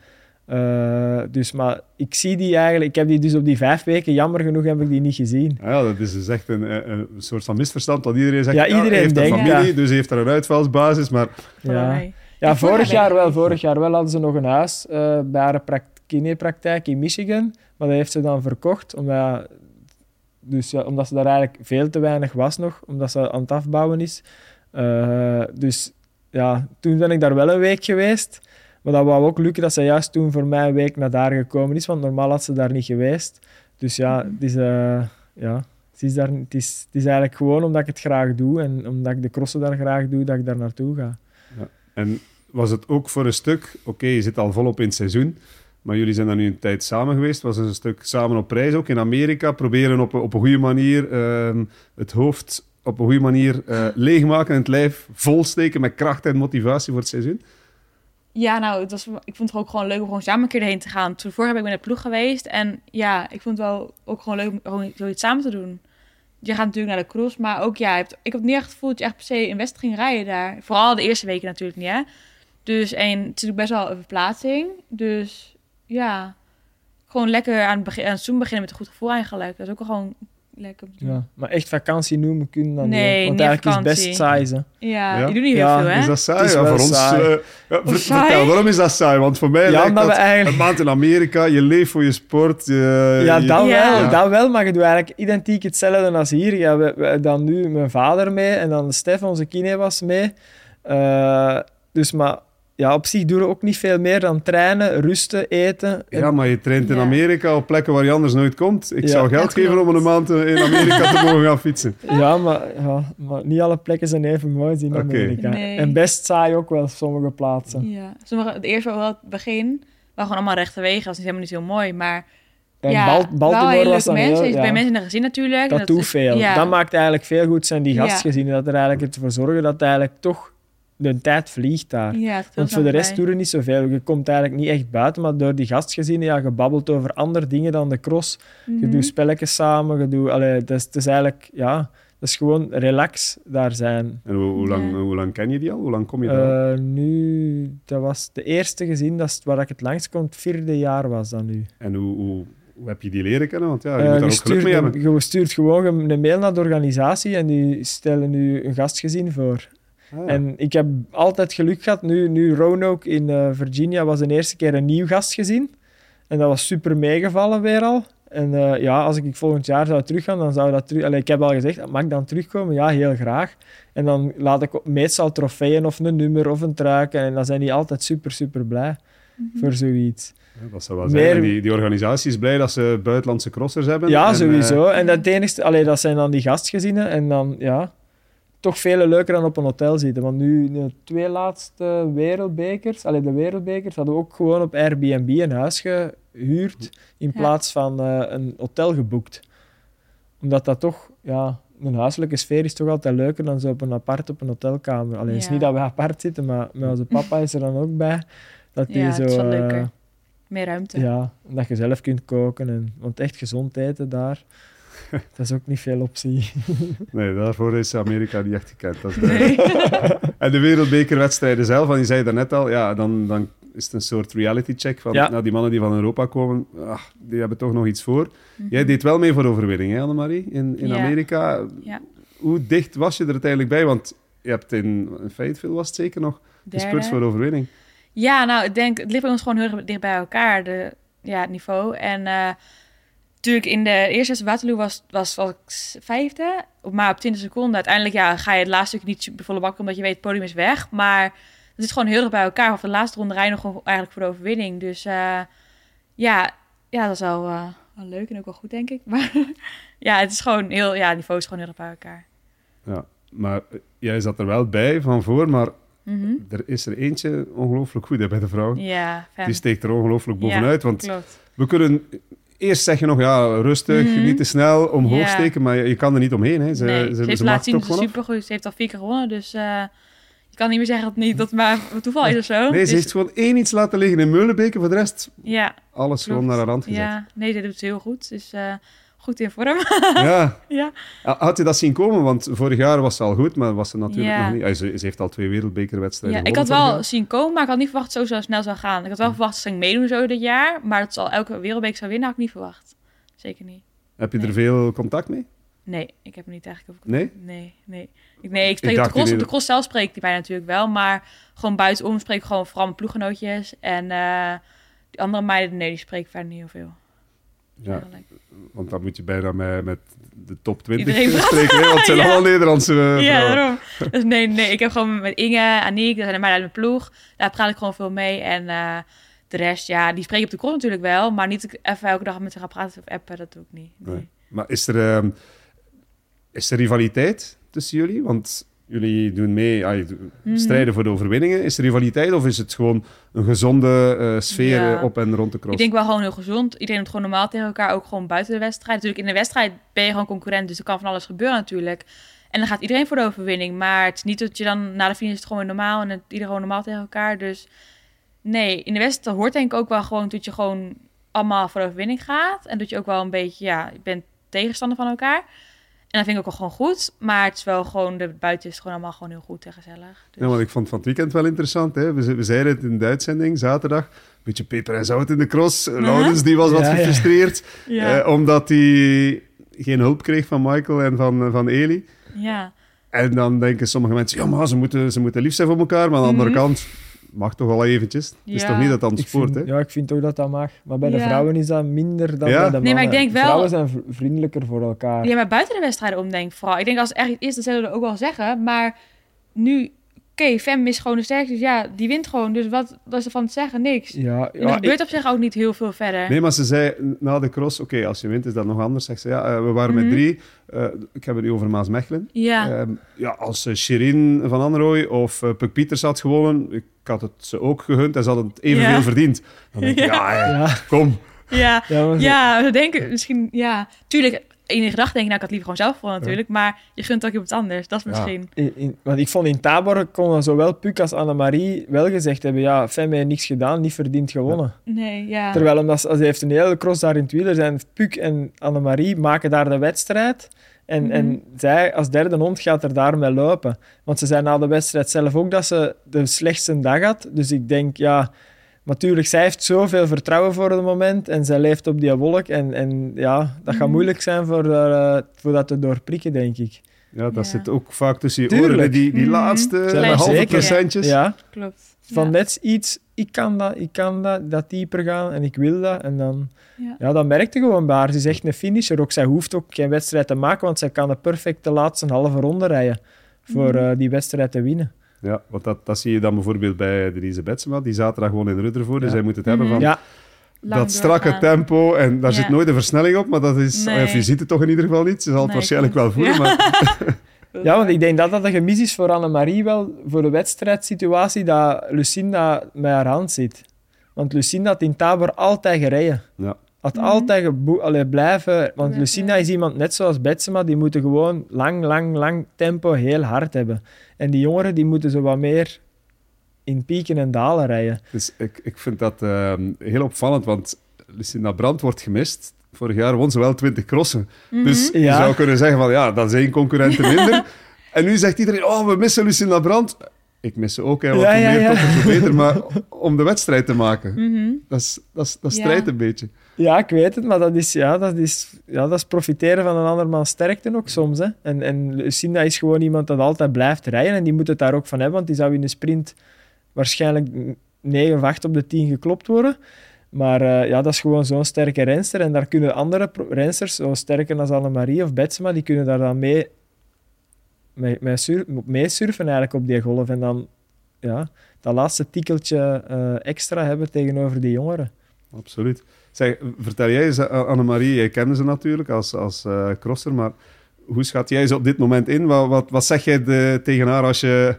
Uh, dus, maar ik zie die eigenlijk, ik heb die dus op die vijf weken, jammer genoeg heb ik die niet gezien. Ah ja, dat is dus echt een, een soort van misverstand, dat iedereen zegt, ja, iedereen heeft een familie, dus heeft er een uitvalsbasis, maar... Ja, ja. Vorig jaar wel, vorig jaar wel hadden ze nog een huis uh, bij haar kinepraktijk in Michigan, maar dat heeft ze dan verkocht, omdat, dus, ja, omdat ze daar eigenlijk veel te weinig was nog, omdat ze aan het afbouwen is. Uh, dus ja, toen ben ik daar wel een week geweest, Maar dat wou ook lukken dat ze juist toen voor mij een week naar daar gekomen is, want normaal had ze daar niet geweest. Dus ja, het is, uh, ja, het is, daar, het, is, het is eigenlijk gewoon omdat ik het graag doe en omdat ik de crossen daar graag doe, dat ik daar naartoe ga. Ja. En was het ook voor een stuk, oké, je zit al volop in het seizoen, maar jullie zijn dan nu een tijd samen geweest. Was een stuk samen op reis ook in Amerika? Proberen op, op een goede manier uh, het hoofd op een goede manier uh, leegmaken en het lijf volsteken met kracht en motivatie voor het seizoen? Ja, nou, het was, ik vond het ook gewoon leuk om gewoon samen een keer erheen te gaan. Toen heb ik met de ploeg geweest. En ja, ik vond het wel ook gewoon leuk om zoiets samen te doen. Je gaat natuurlijk naar de cross, maar ook ja, hebt, ik heb niet echt gevoeld dat je echt per se in West ging rijden daar. Vooral de eerste weken natuurlijk niet, hè. Dus en het is natuurlijk best wel een verplaatsing. Dus ja, gewoon lekker aan het, begin, aan het beginnen met een goed gevoel eigenlijk. Dat is ook gewoon lekker Ja, maar echt vakantie noemen kunnen dan nee, niet. Want eigenlijk is best saai. Ja, ja, je doet niet heel veel, hè? Is dat saai? Ja, voor ons... Uh, ja, vertel, waarom is dat saai? Want voor mij ja, lijkt dat eigenlijk... een maand in Amerika, je leeft voor je sport. Je, ja, dat wel, dat wel, maar je doet eigenlijk identiek hetzelfde als hier. Ja, we, we, dan nu mijn vader mee en dan Stef, onze kine, was mee. Uh, dus maar ja, op zich doen we ook niet veel meer dan trainen, rusten, eten. Ja, maar je traint in Amerika op plekken waar je anders nooit komt. Ik zou geld geven om een maand in Amerika te mogen gaan fietsen. Ja maar, ja, maar niet alle plekken zijn even mooi in Amerika. En best saai ook wel sommige plaatsen. Ja, sommige, het eerste wel het begin waren gewoon allemaal rechte wegen. Dat is helemaal niet zo mooi, maar... En ja, Baltimore was dan mensen. Heel, ja. Bij mensen in de gezin natuurlijk. Dat, dat doet veel. Dat maakt eigenlijk veel goed zijn, die gastgezinnen. Dat er eigenlijk ervoor zorgen dat eigenlijk toch de tijd vliegt daar. Ja, Want voor de rest doe je niet zoveel. Je komt eigenlijk niet echt buiten, maar door die gastgezinnen, ja, je babbelt over andere dingen dan de cross. Je mhm. doet spelletjes samen, je doet... Allee, dat, is, het is eigenlijk... Ja, dat is gewoon relax daar zijn. En hoe, hoe lang, hoe lang ken je die al? Hoe lang kom je daar? Uh, nu, dat was de eerste gezin dat waar ik het langst kom, het vierde jaar was dat nu. En hoe, hoe, hoe heb je die leren kennen? Want ja, je uh, moet daar ook geluk mee hebben. Je stuurt gewoon een mail naar de organisatie en die stellen nu een gastgezin voor. Ah. En ik heb altijd geluk gehad. Nu, nu Roanoke in uh, Virginia was de eerste keer een nieuw gast gezien. En dat was super meegevallen weer al. En uh, ja, als ik volgend jaar zou teruggaan, dan zou dat terug... Allee, ik heb al gezegd, mag ik dan terugkomen? Ja, heel graag. En dan laat ik meestal trofeeën of een nummer of een truik. En dan zijn die altijd super, super blij mhm. voor zoiets. Ja, dat zou wel zijn. Die, die organisatie is blij dat ze buitenlandse crossers hebben. Ja, sowieso. Uh... En dat, enigste, allee, dat zijn dan die gastgezinnen. En dan, ja, toch veel leuker dan op een hotel zitten. Want nu, de twee laatste wereldbekers, allee, de wereldbekers, hadden we ook gewoon op Airbnb een huis gehuurd in plaats van uh, een hotel geboekt. Omdat dat toch, ja, een huiselijke sfeer is toch altijd leuker dan zo op een apart op een hotelkamer. Alleen ja. is niet dat we apart zitten, maar met onze papa is er dan ook bij. Dat die ja, zo, het is wel leuker. Uh, Meer ruimte. Ja, dat je zelf kunt koken. En, want echt gezond eten daar dat is ook niet veel optie. nee, daarvoor is Amerika niet echt gekend. Dat is en de wereldbekerwedstrijden zelf, want je zei net al, ja, dan, dan is het een soort reality check van nou, die mannen die van Europa komen, ach, die hebben toch nog iets voor. Mhm. Jij deed wel mee voor overwinning, hè, Annemarie, in, in Amerika. Ja. Hoe dicht was je er uiteindelijk bij? Want je hebt in, in Fayetteville was het zeker nog gespeeld voor overwinning. Ja, nou, ik denk, het ligt bij ons gewoon heel dicht bij elkaar, de, ja, het niveau. En... Uh, natuurlijk in de eerste Waterloo was, was, was ik vijfde, maar op 20 seconden. Uiteindelijk ja, ga je het laatste stuk niet volle bak omdat je weet het podium is weg. Maar het is gewoon heel erg bij elkaar. Of de laatste ronde rij nog eigenlijk voor de overwinning. Dus uh, ja, ja, dat is wel, uh, wel, leuk en ook wel goed, denk ik. Maar ja, het is gewoon heel, ja, het niveau is gewoon heel erg bij elkaar. Ja, maar eh, jij zat er wel bij van voor, maar mhm. er is er eentje ongelooflijk goed hè, bij de vrouw. Ja, Die steekt er ongelooflijk bovenuit. want klopt. we kunnen Eerst zeg je nog, ja, rustig, mm niet te snel, omhoog steken, maar je, kan er niet omheen. Hè. Ze, nee, ze, ze heeft laten zien dat super goed Ze heeft al vier keer gewonnen, dus uh, je kan niet meer zeggen dat, niet, dat maar toeval is of zo. Nee, ze dus- heeft gewoon één iets laten liggen in Meulenbeke, voor de rest ja, alles gewoon naar haar rand gezet. Ja, nee, dat doet ze heel goed. Dus uh, goed in vorm. ja. ja. Had je dat zien komen? Want vorig jaar was ze al goed, maar was ze natuurlijk nog niet... Ze, ze, heeft al twee wereldbekerwedstrijden Ja, ik had wel zien komen, maar ik had niet verwacht dat zo, snel zou gaan. Ik had wel verwacht dat ze ging meedoen zo dit jaar, maar dat ze al elke wereldbeker zou winnen, had ik niet verwacht. Zeker niet. Heb je er veel contact mee? Nee, ik heb niet eigenlijk over Nee? Nee, nee. Ik, nee, ik spreek ik de cross, op de cross zelf spreek die bij natuurlijk wel, maar gewoon buitenom spreek ik gewoon vooral mijn ploeggenootjes. En uh, die andere meiden, nee, die spreken verder niet heel veel. Ja, want dan moet je bijna met, met de top 20 spreken, want het zijn allemaal Nederlandse Ja, daarom. dus nee, nee, ik heb gewoon met Inge, Aniek, dat zijn mij uit mijn ploeg. Daar praat ik gewoon veel mee. En uh, de rest, ja, die spreek ik op de cross natuurlijk wel. Maar niet even elke dag met ze gaan praten of appen, dat doe ik niet. Nee. Maar is er, uh, is er rivaliteit tussen jullie? Want jullie doen mee, ah, mhm. strijden voor de overwinningen. Is er rivaliteit of is het gewoon een gezonde uh, sfeer op en rond de cross? Ik denk wel gewoon heel gezond. Iedereen doet gewoon normaal tegen elkaar, ook gewoon buiten de wedstrijd. Natuurlijk, in de wedstrijd ben je gewoon concurrent, dus er kan van alles gebeuren natuurlijk. En dan gaat iedereen voor de overwinning. Maar het is niet dat je dan na de finish het gewoon normaal en het, iedereen gewoon normaal tegen elkaar. Dus nee, in de wedstrijd hoort denk ik ook wel gewoon dat je gewoon allemaal voor de overwinning gaat. En dat je ook wel een beetje, ja, je bent tegenstander van elkaar. En dat vind ik ook wel gewoon goed. Maar het is wel gewoon, de buiten is gewoon allemaal gewoon heel goed en gezellig. Dus. Ja, want ik vond van het weekend wel interessant. Hè? We, we zeiden het in de uitzending, zaterdag. Beetje peper en zout in de cross. Uh Laurens die was wat gefrustreerd. Ja. Eh, omdat hij geen hulp kreeg van Michael en van, van Eli. Ja. En dan denken sommige mensen, ja, maar ze moeten, ze moeten lief zijn voor elkaar. Maar aan de andere mhm. kant mag toch wel eventjes. Het is toch niet dat dan sport, hè? Ja, ik vind toch dat dat mag. Maar bij de vrouwen is dat minder dan bij de mannen. Nee, maar ik denk wel... Vrouwen zijn vriendelijker voor elkaar. Ja, maar buiten de wedstrijden om, denk ik vooral. Ik denk als het echt is, dan zullen we ook wel zeggen. Maar nu oké, Fem is gewoon de sterkste. Dus ja, die wint gewoon. Dus wat was er van te zeggen? Niks. Ja, ja, er gebeurt op zich ook niet heel veel verder. Nee, maar ze zei na de cross, oké, als je wint is dat nog anders. Zegt ze, ja, uh, we waren met mhm. drie. Uh, ik heb het nu over Maas Mechelen. Ja. Uh, ja, als uh, Shirin van Anrooy of Puk Pieters had gewonnen, ik had het ze ook gegund en ze hadden het evenveel ja. verdiend. Dan denk ik, ja, ja, kom. Ja, ja, ja, we denken misschien, ja, tuurlijk, in je gedachten denk ik, nou, ik had liever gewoon zelf voor natuurlijk. Maar je gunt ook iemand anders. Dat is misschien... In, want ik vond in Tabor kon zowel Puk als Annemarie wel gezegd hebben, ja, Femme heeft niks gedaan, niet verdiend gewonnen. Nee, ja. Terwijl omdat, als hij heeft een hele cross daar in het wiel, zijn Puk en Annemarie maken daar de wedstrijd. En, mhm. en zij als derde hond gaat er daarmee lopen. Want ze zei na de wedstrijd zelf ook dat ze de slechtste dag had. Dus ik denk, ja, natuurlijk, zij heeft zoveel vertrouwen voor het moment en zij leeft op die wolk. En, en ja, dat gaat mhm. moeilijk zijn voor, uh, voor dat te doorprikken, denk ik. Ja, dat zit ook vaak tussen je oren, die, die mm laatste halve procentjes. Ja, klopt. Van net iets, ik kan dat, ik kan dat, dat dieper gaan en ik wil dat. En dan, ja. ja dan merkte gewoon bij haar. Ze is echt een finisher. Ook, zij hoeft ook geen wedstrijd te maken, want zij kan de perfecte laatste halve ronde rijden voor uh, die wedstrijd te winnen. Ja, want dat, dat zie je dan bijvoorbeeld bij Denise Betsema, die zaterdag gewoon in Rutherford. Dus hij moet het hebben van ja. dat strakke tempo. En daar zit nooit een versnelling op, maar dat is, of je ziet het toch in ieder geval niet. Ze zal het waarschijnlijk wel voelen. Maar... ja, want ik denk dat dat een gemis is voor Annemarie wel, voor de wedstrijdsituatie, dat Lucinda met haar hand zit. Want Lucinda had in Tabor altijd gereden. Ja. Had mhm. altijd allee, blijven... Want Lucinda is iemand net zoals Betsema, die moeten gewoon lang, lang, lang tempo heel hard hebben. En die jongeren die moeten zo wat meer in pieken en dalen rijden. Dus ik, ik vind dat ehm, heel opvallend, want Lucinda Brandt wordt gemist. Vorig jaar won ze wel 20 crossen. Mhm. Dus je zou kunnen zeggen van ja, dat is één concurrent minder. en nu zegt iedereen, oh, we missen Lucinda Brandt. Ik mis ze ook, hè, want ja, hoe meer hoe beter. Maar om de wedstrijd te maken, mhm. dat, is, dat, is, dat strijdt een beetje. Ja, ik weet het, maar dat is, ja, dat is, ja, dat is profiteren van een andermans sterkte ook soms. Hè. En, en Lucinda is gewoon iemand dat altijd blijft rijden en die moet het daar ook van hebben, want die zou in de sprint waarschijnlijk 9 of 8 op de 10 geklopt worden. Maar uh, ja, dat is gewoon zo'n sterke renster. En daar kunnen andere rensters, zo sterker als Annemarie of Betsema, die kunnen daar dan mee, mee, mee, surfen eigenlijk op die golf. En dan ja, dat laatste tikkeltje uh, extra hebben tegenover die jongeren. Absoluut. Zeg, vertel jij eens, eh, Annemarie, jij kende ze natuurlijk als, als uh, crosser, maar hoe schat jij ze op dit moment in? Wat, wat, wat zeg jij de, tegen haar als je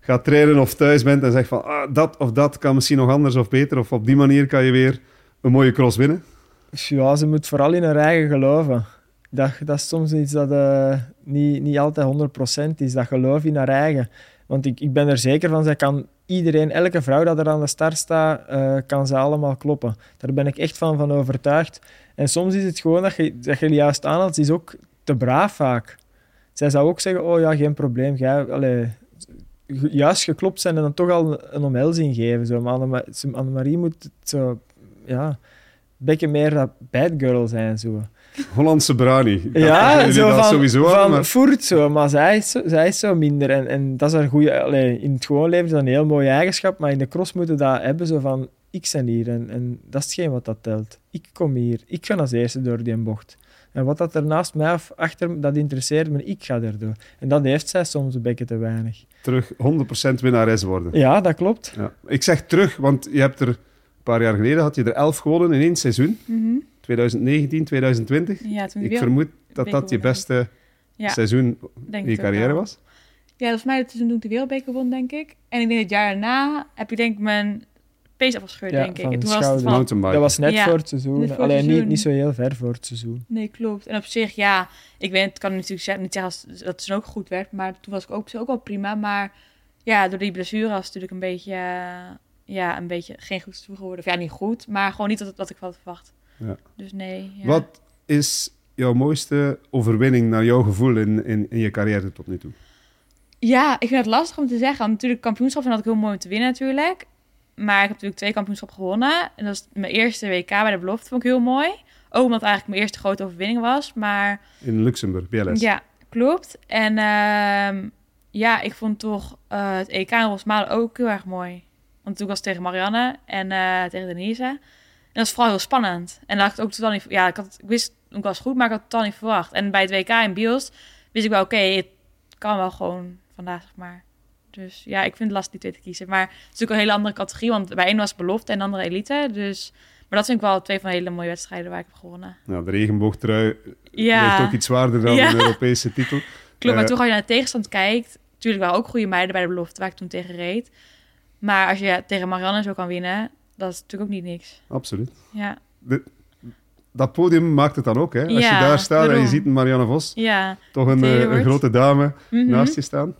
gaat trainen of thuis bent en zegt van ah, dat of dat kan misschien nog anders of beter, of op die manier kan je weer een mooie cross winnen? Ja, ze moet vooral in haar eigen geloven. Dat, dat is soms iets dat uh, niet, niet altijd 100% is, dat geloof in haar eigen. Want ik, ik ben er zeker van, zij kan iedereen, elke vrouw dat er aan de start staat, uh, kan ze allemaal kloppen. Daar ben ik echt van, van overtuigd. En soms is het gewoon dat je, dat je juist aanhaalt, ze is ook te braaf vaak. Zij zou ook zeggen, oh ja, geen probleem, jij, allee, juist geklopt zijn en dan toch al een omhelzing geven. Zo. Maar Annemarie moet zo, ja, beetje meer dat bad girl zijn. Zo. Hollandse brownie. Ja, zo van, sowieso van maar... voert zo, maar zij is zo, zij is zo minder. En, en dat is een goede... Allee, in het gewoon leven is dat een heel mooie eigenschap, maar in de cross moeten dat hebben, zo van, ik ben hier en, en dat is hetgeen wat dat telt. Ik kom hier, ik ga als eerste door die bocht. En wat dat er naast mij of achter dat interesseert me, ik ga erdoor. En dat heeft zij soms een beetje te weinig. Terug 100% winnares worden. Ja, dat klopt. Ja. Ik zeg terug, want je hebt er een paar jaar geleden had je er elf gewonnen in één seizoen. 2019, 2020. Ja, toen ik vermoed dat dat je beste seizoen in je carrière was. Ja, dat was mij het seizoen toen ik de wereldbeker won, denk ik. En ik denk het jaar daarna heb je denk ik mijn pees afgescheurd, denk ik. En toen was het van, dat was net voor het seizoen. Alleen Niet, niet zo heel ver voor het seizoen. Nee, klopt. En op zich, ja, ik weet, het kan natuurlijk niet zeggen dat het toen ook goed werd, maar toen was ik ook, ook wel prima. Maar ja, door die blessure was het natuurlijk een beetje, ja, een beetje geen goed seizoen geworden. Of ja, niet goed, maar gewoon niet wat, wat ik had verwacht. Ja. Dus nee. Ja. Wat is jouw mooiste overwinning naar jouw gevoel in, in, in je carrière tot nu toe? Ja, ik vind het lastig om te zeggen. Want natuurlijk, kampioenschap vind ik heel mooi om te winnen natuurlijk. Maar ik heb natuurlijk twee kampioenschappen gewonnen. En dat is mijn eerste WK bij de belofte, vond ik heel mooi. Ook omdat het eigenlijk mijn eerste grote overwinning was. Maar... In Luxemburg, BLS. Ja, klopt. En uh, ja, ik vond toch uh, het EK in Rosmalen ook heel erg mooi. Want toen was het tegen Marianne en uh, tegen Denise. En dat was vooral heel spannend. En dat had ik ook totaal niet... Ja, ik, had, ik wist ook was goed, maar ik had het totaal niet verwacht. En bij het WK in Biels wist ik wel, oké, het kan wel gewoon vandaag, zeg maar. Dus ja, ik vind het lastig die twee te kiezen. Maar het is natuurlijk een hele andere categorie, want bij één was belofte en de andere elite. Dus, maar dat vind ik wel twee van hele mooie wedstrijden waar ik heb gewonnen. Nou, de regenboogtrui ja. ook iets zwaarder dan de Europese titel. Klopt, maar uh, toen als je naar de tegenstand kijkt, natuurlijk wel ook goede meiden bij de belofte waar ik toen tegen reed. Maar als je tegen Marianne zo kan winnen, dat is natuurlijk ook niet niks. Absoluut. Ja. dat podium maakt het dan ook, hè? Als je daar staat en je ziet Marianne Vos, ja, toch een, eh, een grote dame mhm. naast je staan.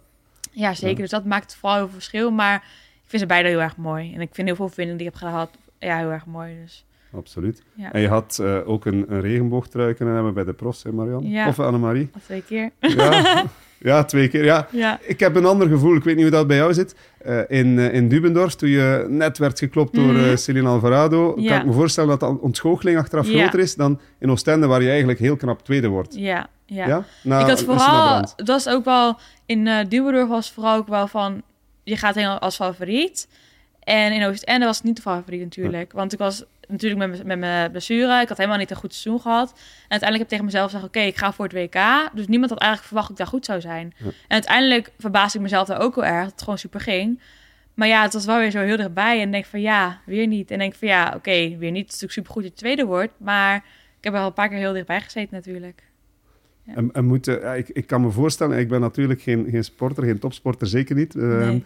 Ja, zeker. Dus dat maakt vooral heel veel verschil. Maar ik vind ze beide heel erg mooi. En ik vind heel veel vindingen die ik heb gehad ja, heel erg mooi. Dus. Absoluut. En je had uh, ook een, een regenboogtrui kunnen hebben bij de profs, hè Marianne? Ja. Of Annemarie? Twee keer. Ja, ja twee keer. Ja. ja. Ik heb een ander gevoel. Ik weet niet hoe dat bij jou zit. Uh, in, uh, in Dubendorf, toen je net werd geklopt door uh, Celine Alvarado, kan ik me voorstellen dat de ontgoocheling achteraf groter is dan in Oostende, waar je eigenlijk heel knap tweede wordt. Ja, ja. ik had vooral, dat was ook wel, in uh, Dubendorf was vooral ook wel van, je gaat helemaal als favoriet. En in Oostende was het niet de favoriet natuurlijk. Want ik was natuurlijk met, met mijn blessure. Ik had helemaal niet een goed seizoen gehad. En uiteindelijk heb ik tegen mezelf gezegd... oké, ik ga voor het WK. Dus niemand had eigenlijk verwacht dat ik daar goed zou zijn. En uiteindelijk verbaasde ik mezelf daar ook wel erg... dat het gewoon super ging. Maar ja, het was wel weer zo heel dichtbij. En denk van ja, weer niet. En denk van ja, oké, weer niet. Het is natuurlijk super goed dat je tweede wordt. Maar ik heb er al een paar keer heel dichtbij gezeten natuurlijk. Ja. En, en moet, uh, ik, ik kan me voorstellen, ik ben natuurlijk geen, geen sporter, geen topsporter, zeker niet. Nee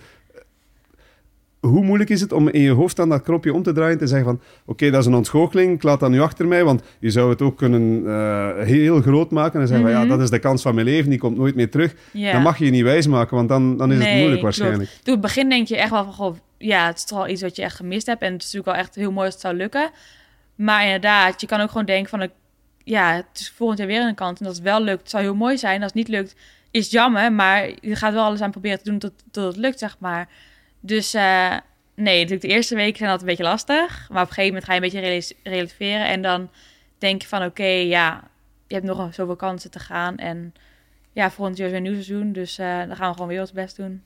hoe moeilijk is het om in je hoofd dan dat knopje om te draaien en te zeggen van oké, dat is een ontgoocheling, ik laat dat nu achter mij, want je zou het ook kunnen uh, heel groot maken en zeggen van ja, mhm. dat is de kans van mijn leven, die komt nooit meer terug. Dan mag je je niet wijsmaken, want dan, dan is het moeilijk waarschijnlijk. Toen het begin denk je echt wel van, goh, ja, het is toch wel iets wat je echt gemist hebt en het is natuurlijk wel echt heel mooi als het zou lukken. Maar inderdaad, je kan ook gewoon denken van, ja, het is volgend jaar weer een kant en als het wel lukt, het zou heel mooi zijn. Als het niet lukt, is jammer, maar je gaat wel alles aan proberen te doen tot, tot het lukt, zeg maar. Dus uh, nee, natuurlijk de eerste weken zijn dat een beetje lastig. Maar op een gegeven moment ga je een beetje relativeren. En dan denk je van oké, ja, je hebt nog zoveel kansen te gaan. En ja, volgend jaar is weer een nieuw seizoen. Dus uh, dan gaan we gewoon weer ons best doen.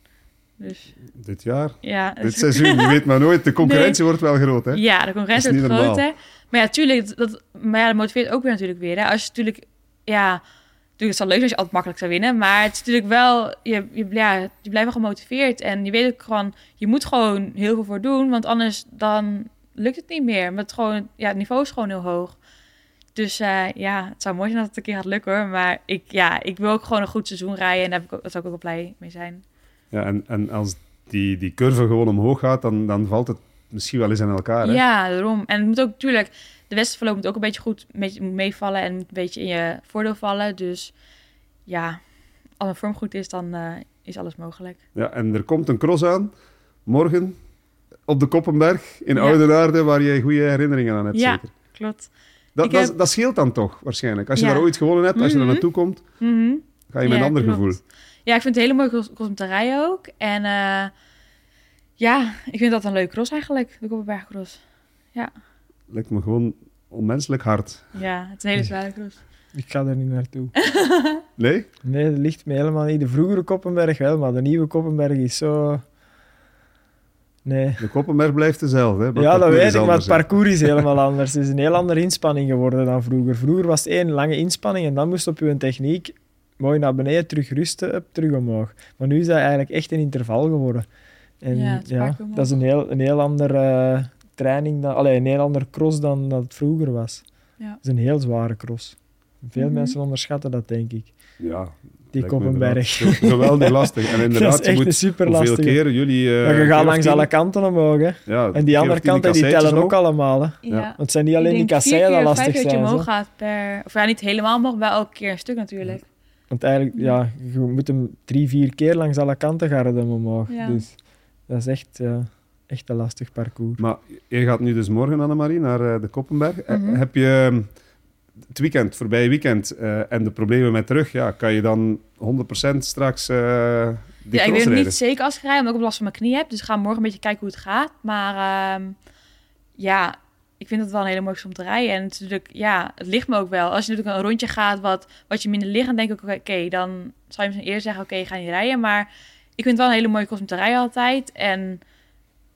Dus, dit jaar? Ja. Dit seizoen, je weet maar nooit. De concurrentie wordt wel groot, hè? Ja, de concurrentie wordt groter. Maar ja, tuurlijk, dat, maar ja, dat motiveert ook weer natuurlijk weer. Hè? Als je natuurlijk, ja natuurlijk, het zal leuk als je altijd makkelijk zou winnen. Maar het is natuurlijk wel, je, je, ja, je blijft wel gemotiveerd. En je weet ook gewoon, je moet gewoon heel veel voor doen. Want anders dan lukt het niet meer. Met gewoon, ja, het niveau is gewoon heel hoog. Dus uh, ja, het zou mooi zijn dat het een keer gaat lukken hoor. Maar ik, ja, ik wil ook gewoon een goed seizoen rijden. En daar, heb ik, daar zou ik ook wel blij mee zijn. Ja, en, en als die, die curve gewoon omhoog gaat, dan, dan valt het misschien wel eens aan elkaar. Hè? Ja, daarom. En het moet ook natuurlijk de wedstrijdverloop moet ook een beetje goed meevallen en een beetje in je voordeel vallen. Dus ja, als een vorm goed is, dan uh, is alles mogelijk. Ja, en er komt een cross aan morgen op de Koppenberg in ja. Oudenaarde, waar je goede herinneringen aan hebt. Ja, zeker. klopt. Dat, dat, dat, scheelt dan toch waarschijnlijk. Als je ja. daar ooit gewonnen hebt, als je mm -hmm. er naartoe komt, mm -hmm. ga je met een ander klopt. gevoel. Ja, ik vind het een hele mooie cross om te rijden ook. En uh, ja, ik vind dat een leuke cross eigenlijk, de Koppenbergcross. Ja lijkt me gewoon onmenselijk hard. Ja, het is een hele zware cross. Ik ga er niet naartoe. nee? Nee, dat ligt me helemaal niet. De vroegere Koppenberg wel, maar de nieuwe Koppenberg is zo... Nee. De Koppenberg blijft dezelfde. Hè? ja, dat weet ik, maar het parcours is helemaal anders. Het is een heel andere inspanning geworden dan vroeger. Vroeger was het één lange inspanning en dan moest op je techniek mooi naar beneden, terug rusten, up, terug omhoog. Maar nu is dat eigenlijk echt een interval geworden. En ja, ja dat is een heel, een heel andere training, dan, allee, een heel andere cross dan dat het vroeger was. Ja. Het is een heel zware cross. Veel mhm. mensen onderschatten dat, denk ik. Ja, die Koppenberg. Geweldig lastig. En inderdaad, dat is echt super lastig. keren jullie... Uh, je gaat langs alle kanten omhoog. Hè. Ja, en die andere kanten die tellen ook, allemaal. Hè. Ja. Want het zijn niet alleen die kasseien dat lastig zijn. dat je omhoog gaat per... Of ja, niet helemaal omhoog, wel elke keer een stuk natuurlijk. Want eigenlijk, ja, je moet hem drie, vier keer langs alle kanten garden omhoog. Dus dat is echt... Ja echt een lastig parcours. Maar je gaat nu dus morgen, Annemarie, naar uh, de Koppenberg. Mm Heb je ehm, het weekend, voorbije weekend, uh, en de problemen met terug, ja, kan je dan 100% straks uh, die Ja, ik weet het niet zeker als ik rij, omdat ik last van mijn knie heb. Dus ik ga morgen een beetje kijken hoe het gaat. Maar uh, ja, ik vind het wel een hele mooie om te rijden. En natuurlijk, ja, het ligt me ook wel. Als je natuurlijk een rondje gaat wat, wat je minder ligt, dan denk ik, oké, dan zou je misschien eerst zeggen, oké, okay, ga niet rijden. Maar ik vind het wel een hele mooie kost om te rijden altijd. En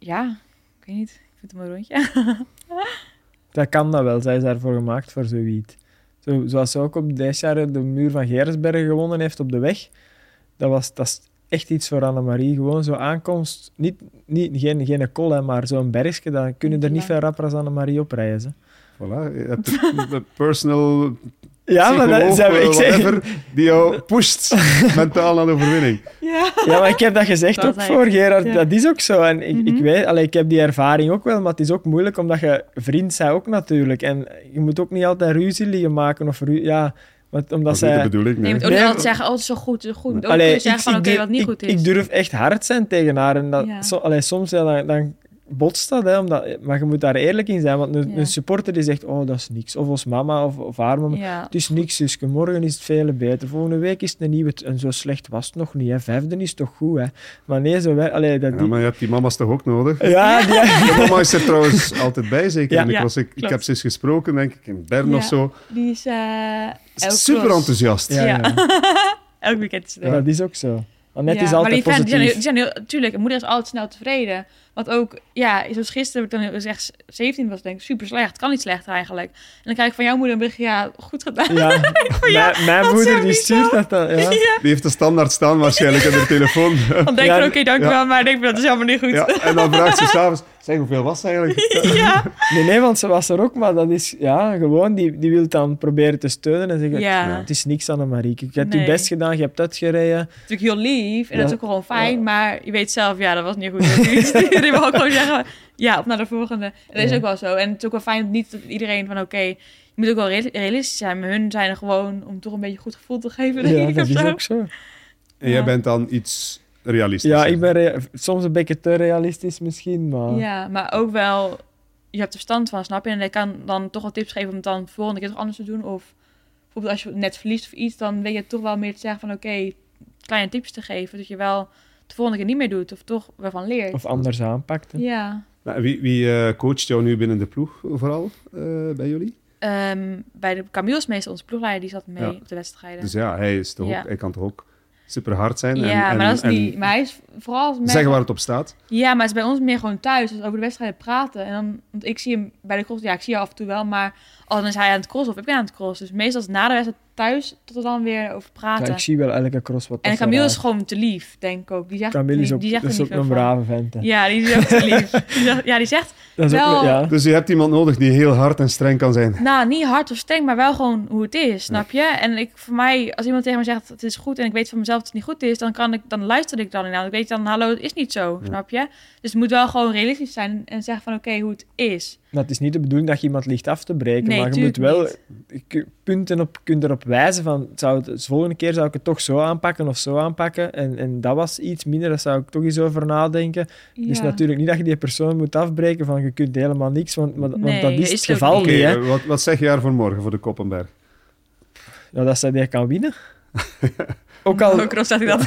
ja, ik weet niet. Ik vind het een rondje. dat kan dat wel. Zij is daarvoor gemaakt voor zoiets. Zo, zoals ze ook op deze jaar de muur van Gersbergen gewonnen heeft op de weg. Dat, was, dat is echt iets voor Annemarie. Gewoon zo aankomst. Niet, niet, geen, geen kol, maar zo'n bergje. Dan kunnen er niet veel rapper als Annemarie op reizen. Voilà, je hebt de personal ja, maar dat, zijn ik zeg... die jou pusht mentaal naar de overwinning. Ja. ja, maar ik heb dat gezegd dat ook voor Gerard. Dat is ook zo. En ik, ik mhm. weet, allee, ik heb die ervaring ook wel, maar het is ook moeilijk omdat je vriend bent ook natuurlijk. En je moet ook niet altijd ruzie liggen maken of ja, want, omdat dat zij... de bedoeling. Nee, je moet ook niet altijd zeggen, oh, zo goed, zo goed. Ook allee, zeggen van, oké, wat niet goed is. Ik durf echt hard zijn tegen haar. En dat, ja. allee, soms ja, dan, dan botst dat, hè, omdat, maar je moet daar eerlijk in zijn. Want een, een supporter die zegt, oh, dat is niks. Of als mama of, of haar mama, ja. het is niks, dus morgen is het veel beter. Volgende week is het een nieuwe. En zo slecht was het nog niet. Hè. Vijfde is toch goed, hè. Maar nee, zo... Allee, dat die... maar je hebt die mama's toch ook nodig? Ja, die... mama is er trouwens altijd bij, zeker. Ja. Ik, was, ik, ik, heb ze eens gesproken, denk ik, in Bern of zo. Die is... Uh, super enthousiast. Ja, Elk weekend is Dat is ook zo. Net is altijd maar die, zijn, die zijn heel, tuurlijk, moeder is altijd snel tevreden. Wat ook, ja, zoals gisteren, toen ik echt 17 was, denk ik, super slecht. Kan niet slechter eigenlijk. En dan krijg ik van jouw moeder een bericht, ja, goed gedaan. Ja, ja mijn moeder die stuurt dat dan, ja. Die heeft de standaard staan waarschijnlijk in de telefoon. Dan denk ik, oké, okay, dank je wel, maar ik denk dat is helemaal niet goed. Ja, en dan vraagt ze s'avonds, zeg, hoeveel was ze eigenlijk? ja. Nee, nee, want ze was er ook, maar dat is, ja, gewoon, die, die wil dan proberen te steunen en zeggen, ja. het is niks aan de Marieke. Je hebt je best gedaan, je hebt uitgereden. Natuurlijk heel lief, en dat is ook gewoon fijn, maar je weet zelf, ja, dat was niet goed. die wil ook gewoon zeggen, ja, op naar de volgende. En dat is ook wel zo. En het is ook wel fijn niet dat iedereen van, oké, je moet ook wel realistisch zijn. Maar hun zijn er gewoon om toch een beetje goed gevoel te geven, denk ja, ik. dat is ook zo. En jij bent dan iets realistisch. Ja, ik ben soms een beetje te realistisch misschien, maar... Ja, maar ook wel... Je hebt er verstand van, snap je? En ik kan dan toch wel tips geven om het dan de volgende keer toch anders te doen. Of bijvoorbeeld als je net verliest of iets, dan weet je toch wel meer te zeggen van... Oké, kleine tips te geven, dat je wel de volgende keer niet meer doet. Of toch waarvan leert. Of anders aanpakt. Ja. wie wie uh, coacht jou nu binnen de ploeg vooral uh, bij jullie? Um, bij de Camille is meestal onze ploegleider, die zat mee op de wedstrijden. Dus ja, hij, is toch ook, hij kan toch ook super hard zijn. Ja, en, maar, dat is niet, maar hij is vooral... Zeggen waar het op staat. Ja, maar hij is bij ons meer gewoon thuis. Dus over de wedstrijden praten. En dan, want ik zie hem bij de cross... Ja, ik zie je af en toe wel, maar... Al dan is hij aan het cross of ik ben aan het cross. Dus meestal is na de wedstrijd thuis tot we dan weer over praten. Ja, ik zie wel elke cross wat En Camille is gewoon te lief, denk ik ook. Die zegt, Camille is ook, die, zegt is ook een brave vent. Ja, die is ook te lief. ja, die zegt wel... ja. Dus je hebt iemand nodig die heel hard en streng kan zijn. Nou, niet hard of streng, maar wel gewoon hoe het is, snap je? En ik, voor mij, als iemand tegen me zegt het is goed en ik weet van mezelf dat het niet goed is, dan, kan ik, dan luister ik dan inderdaad. Ik weet dan, hallo, het is niet zo, snap je? Dus het moet wel gewoon realistisch zijn en zeggen van oké, hoe het is. Maar het is niet de bedoeling dat je iemand ligt af te breken, nee, maar je moet wel punten op, kunt erop wijzen van zou het, de volgende keer zou ik het toch zo aanpakken of zo aanpakken. En, en dat was iets minder, daar zou ik toch eens over nadenken. Dus natuurlijk niet dat je die persoon moet afbreken van je kunt helemaal niks, want, want, dat is, het geval niet. hè. Wat, wat zeg je daar voor morgen voor de Koppenberg? Ja, dat zij die kan winnen. Ook al... Hoe cross hij dat?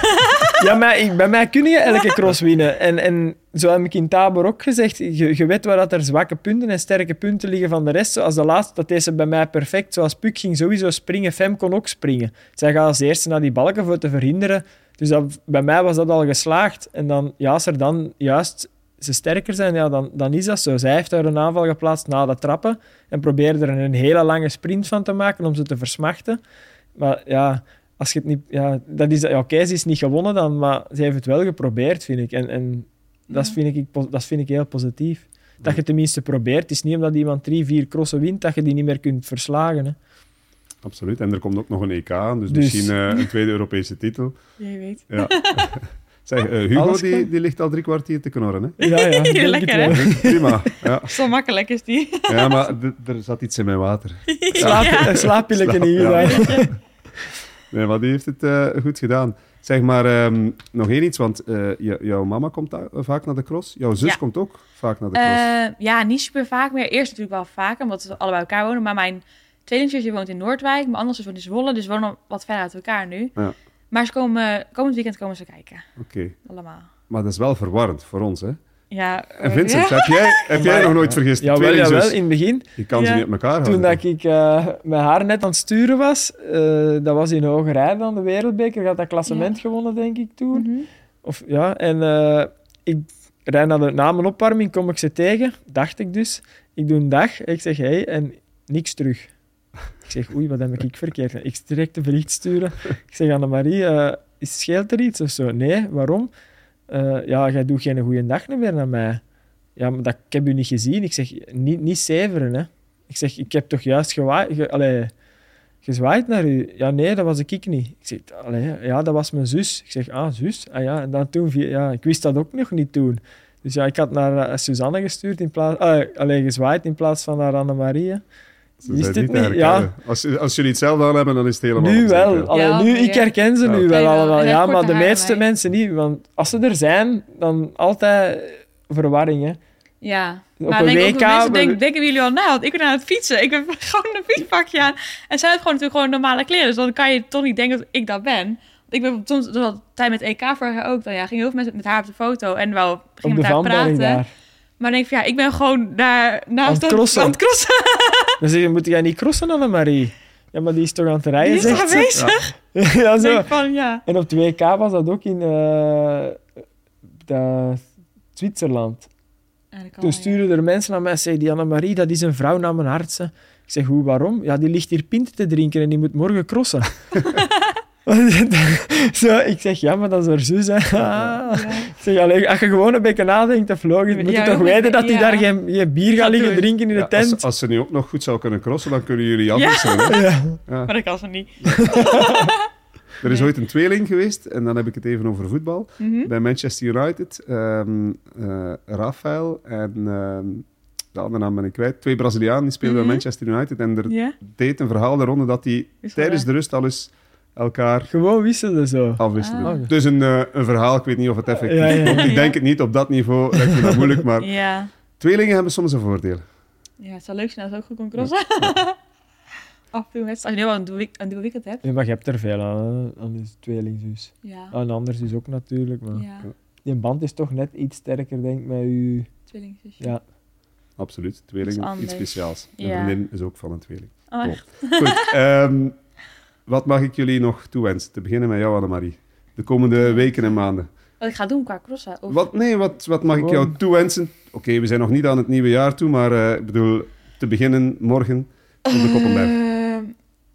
ja, maar ik, bij mij kun je elke cross winnen. En, en zo heb ik in Tabor ook gezegd, je, je weet waar dat er zwakke punten en sterke punten liggen van de rest. Zoals de laatste, dat deze bij mij perfect. Zoals Puk ging sowieso springen, Fem kon ook springen. Zij gaat als eerste naar die balken voor te verhinderen. Dus dat, bij mij was dat al geslaagd. En dan, ja, als er dan juist ze sterker zijn, ja, dan, dan is dat zo. Zij heeft daar een aanval geplaatst na de trappen en probeerde er een hele lange sprint van te maken om ze te versmachten. Maar ja, als je het niet... Ja, dat is, ja, oké, ze is niet gewonnen dan, maar ze heeft het wel geprobeerd, vind ik. En, en dat, vind ik, dat vind ik heel positief. Dat je tenminste probeert. Het is niet omdat iemand drie, vier crossen wint, dat je die niet meer kunt verslagen. Hè. Absoluut. En er komt ook nog een EK aan, dus, dus... misschien uh, een tweede Europese titel. Jij weet. Ja. Zeg, uh, Hugo die, die ligt al drie kwartier te knorren, hè? Ja, ja. Lekker, hè? Prima. Ja. Zo makkelijk is die. ja, maar er zat iets in mijn water. Slaap, ja. slaap je lekker niet. Ja. Nee, maar die heeft het uh, goed gedaan. Zeg maar, um, nog één iets, want uh, jouw mama komt vaak naar de cross. Jouw zus ja. komt ook vaak naar de cross. Uh, ja, niet super vaak meer. Eerst natuurlijk wel vaker, omdat we allebei elkaar wonen. Maar mijn tweelingzusje woont in Noordwijk, mijn andere zus woont in Zwolle. Dus we wonen wat verder uit elkaar nu. Ja. Maar ze komen, komend weekend komen ze kijken. Oké. Okay. Allemaal. Maar dat is wel verwarrend voor ons, hè? Ja. En Vincent, heb jij, heb jij nog nooit vergist? Ja, wel, ja, wel in het begin. Je kan ze niet op elkaar houden. Toen dat ik uh, met haar net aan het sturen was, uh, dat was in Hogerij dan, de Wereldbeker. Ik had dat klassement gewonnen, denk ik, toen. Mm -hmm. Of, ja, en uh, ik rijd naar de namenopwarming, kom ik ze tegen, dacht ik dus. Ik doe een dag, ik zeg hey, en niks terug. Ik zeg, oei, wat heb ik verkeerd? Ik direct een bericht sturen. Ik zeg, Annemarie, uh, is scheelt er iets of zo? Nee, waarom? Uh, ja, jij doet geen goede dag meer naar mij. Ja, maar dat, ik heb u niet gezien. Ik zeg, niet, niet zeveren, hè. Ik zeg, ik heb toch juist gewaaid, ge, allee, gezwaaid naar u? Ja, nee, dat was ik niet. Ik zeg, allee, ja, dat was mijn zus. Ik zeg, ah, zus? Ah ja, en dan toen, ja, ik wist dat ook nog niet toen. Dus ja, ik had naar uh, Suzanne gestuurd in plaats, uh, allee, gezwaaid in plaats van naar Annemarie. Ze is dit niet? Ja. Als, als jullie het zelf aan hebben, dan is het helemaal Nu wel. Allee, ja, nu, ik herken ze nu wel allemaal. Ja, maar de meeste mensen niet. Want als ze er zijn, dan altijd verwarring. Hè. Ja, op maar een denk WK... Mensen denken, denken jullie al, nou, ik ben aan het fietsen. Ik ben gewoon een fietspakje aan. En zij heeft gewoon natuurlijk gewoon normale kleren. Dus dan kan je toch niet denken dat ik dat ben. Ik ben soms, tijd met EK vorig ook dan, ja, ging heel veel mensen met haar op de foto. En wel, ging met haar praten. Daar. Maar denk ik van, ja, ik ben gewoon daar naast aan het crossen. Aan het crossen. Dan zeg je, moet jij niet crossen, Annemarie? Ja, maar die is toch aan het rijden, Die is aanwezig? Ja, ja zo. Van, ja. En op 2K was dat ook in uh, Zwitserland. Toen stuurden er mensen naar mij en zeiden, die Annemarie, dat is een vrouw naar mijn hart. Ik zeg, hoe, waarom? Ja, die ligt hier pinten te drinken en die moet morgen crossen. Zo, ik zeg, ja, maar dat is haar zus. Hè. Ja. Ik zeg, alleen, als je gewoon een beetje nadenkt of logisch, moet je toch weten dat hij ja. daar geen, geen, bier gaat liggen drinken in de tent. Als, als, ze nu ook nog goed zou kunnen crossen, dan kunnen jullie afwisselen. Ja. Maar dat kan ze niet. Er is ooit een tweeling geweest, en dan heb ik het even over voetbal, mm -hmm. bij Manchester United. Um, uh, Rafael en um, de andere naam ben ik kwijt. Twee Brazilianen die speelden mm -hmm. bij Manchester United. En er yeah. deed een verhaal ronde dat hij tijdens de rust al eens elkaar... Gewoon wisselen zo. Afwisselen. Ah. Dus een, uh, een verhaal, ik weet niet of het effectief ja, ja, ja. Ik denk het niet op dat niveau, lijkt me dat moeilijk, maar... Ja. Tweelingen hebben soms een voordeel. Ja, het zou leuk zijn als ook goed kon crossen. Af en toe, als je nu wel een dubbel weekend hebt. Ja, maar je hebt er veel aan, aan de tweelingzus. Ja. En anders is ook natuurlijk, maar... Ja. Die band is toch net iets sterker, denk ik, met je... Tweelingzus. Ja. Absoluut. Tweeling, iets speciaals. Een ja. vriendin is ook van een tweeling. Oh, cool. Goed. Um, wat mag ik jullie nog toewensen? Te beginnen met jou, Annemarie. De komende weken en maanden. Wat ik ga doen qua crossen? Of... Wat, nee, wat, wat mag ik jou toewensen? Oké, okay, we zijn nog niet aan het nieuwe jaar toe, maar uh, ik bedoel, te beginnen morgen op de Koppenberg. Uh,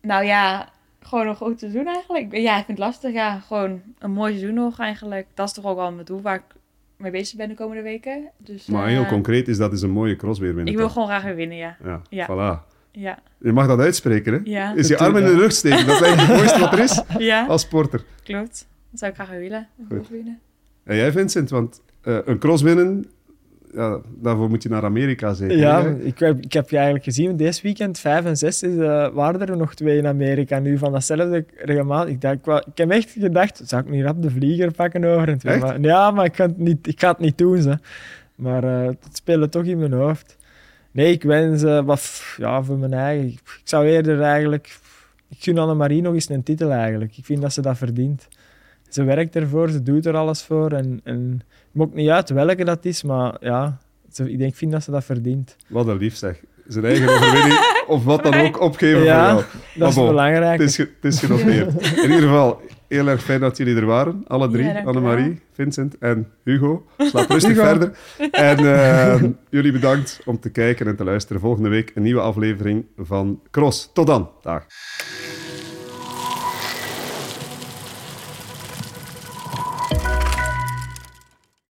nou ja, gewoon een goed seizoen eigenlijk. Ja, ik vind het lastig. Ja, gewoon een mooi seizoen nog eigenlijk. Dat is toch ook wel mijn doel waar ik mee bezig ben de komende weken. Dus, maar heel uh, concreet is dat is een mooie cross weer winnen. Ik wil toch? gewoon graag weer winnen, ja. Ja, ja. voilà. Ja. Je mag dat uitspreken, hè? Ja. Is je arm in de rug steken. Dat is eigenlijk het mooiste wat er is ja. als sporter. Klopt. Dat zou ik graag willen. Winnen. En jij, Vincent, want uh, een cross winnen, ja, daarvoor moet je naar Amerika zeker. Ja, ik heb, ik heb je eigenlijk gezien, deze weekend, 5 en 6, is, uh, waren er nog twee in Amerika. Nu van datzelfde regelmaat. Ik, dacht, ik, ik heb echt gedacht, zou ik niet rap de vlieger pakken over en twee? Maar, ja, maar ik, kan het niet, ik ga het niet doen. Ze. Maar uh, het speelde toch in mijn hoofd. Nee, ik wens uh, wat ja, voor mijn eigen. Ik, zou eerder eigenlijk. Ik gun Annemarie nog eens een titel eigenlijk. Ik vind dat ze dat verdient. Ze werkt ervoor, ze doet er alles voor. En, en het maakt niet uit welke dat is, maar ja, ze, ik denk, vind dat ze dat verdient. Wat een lief zeg. Zijn eigen overwinning, of wat dan ook, opgeven ja, voor jou. dat is bon, belangrijk. Het is, het is genoteerd. In ieder geval, Heel erg fijn dat jullie er waren. Alle drie. Ja, Annemarie, Vincent en Hugo. Slaap rustig verder. En uh, jullie bedankt om te kijken en te luisteren. Volgende week een nieuwe aflevering van Cross. Tot dan. Dag.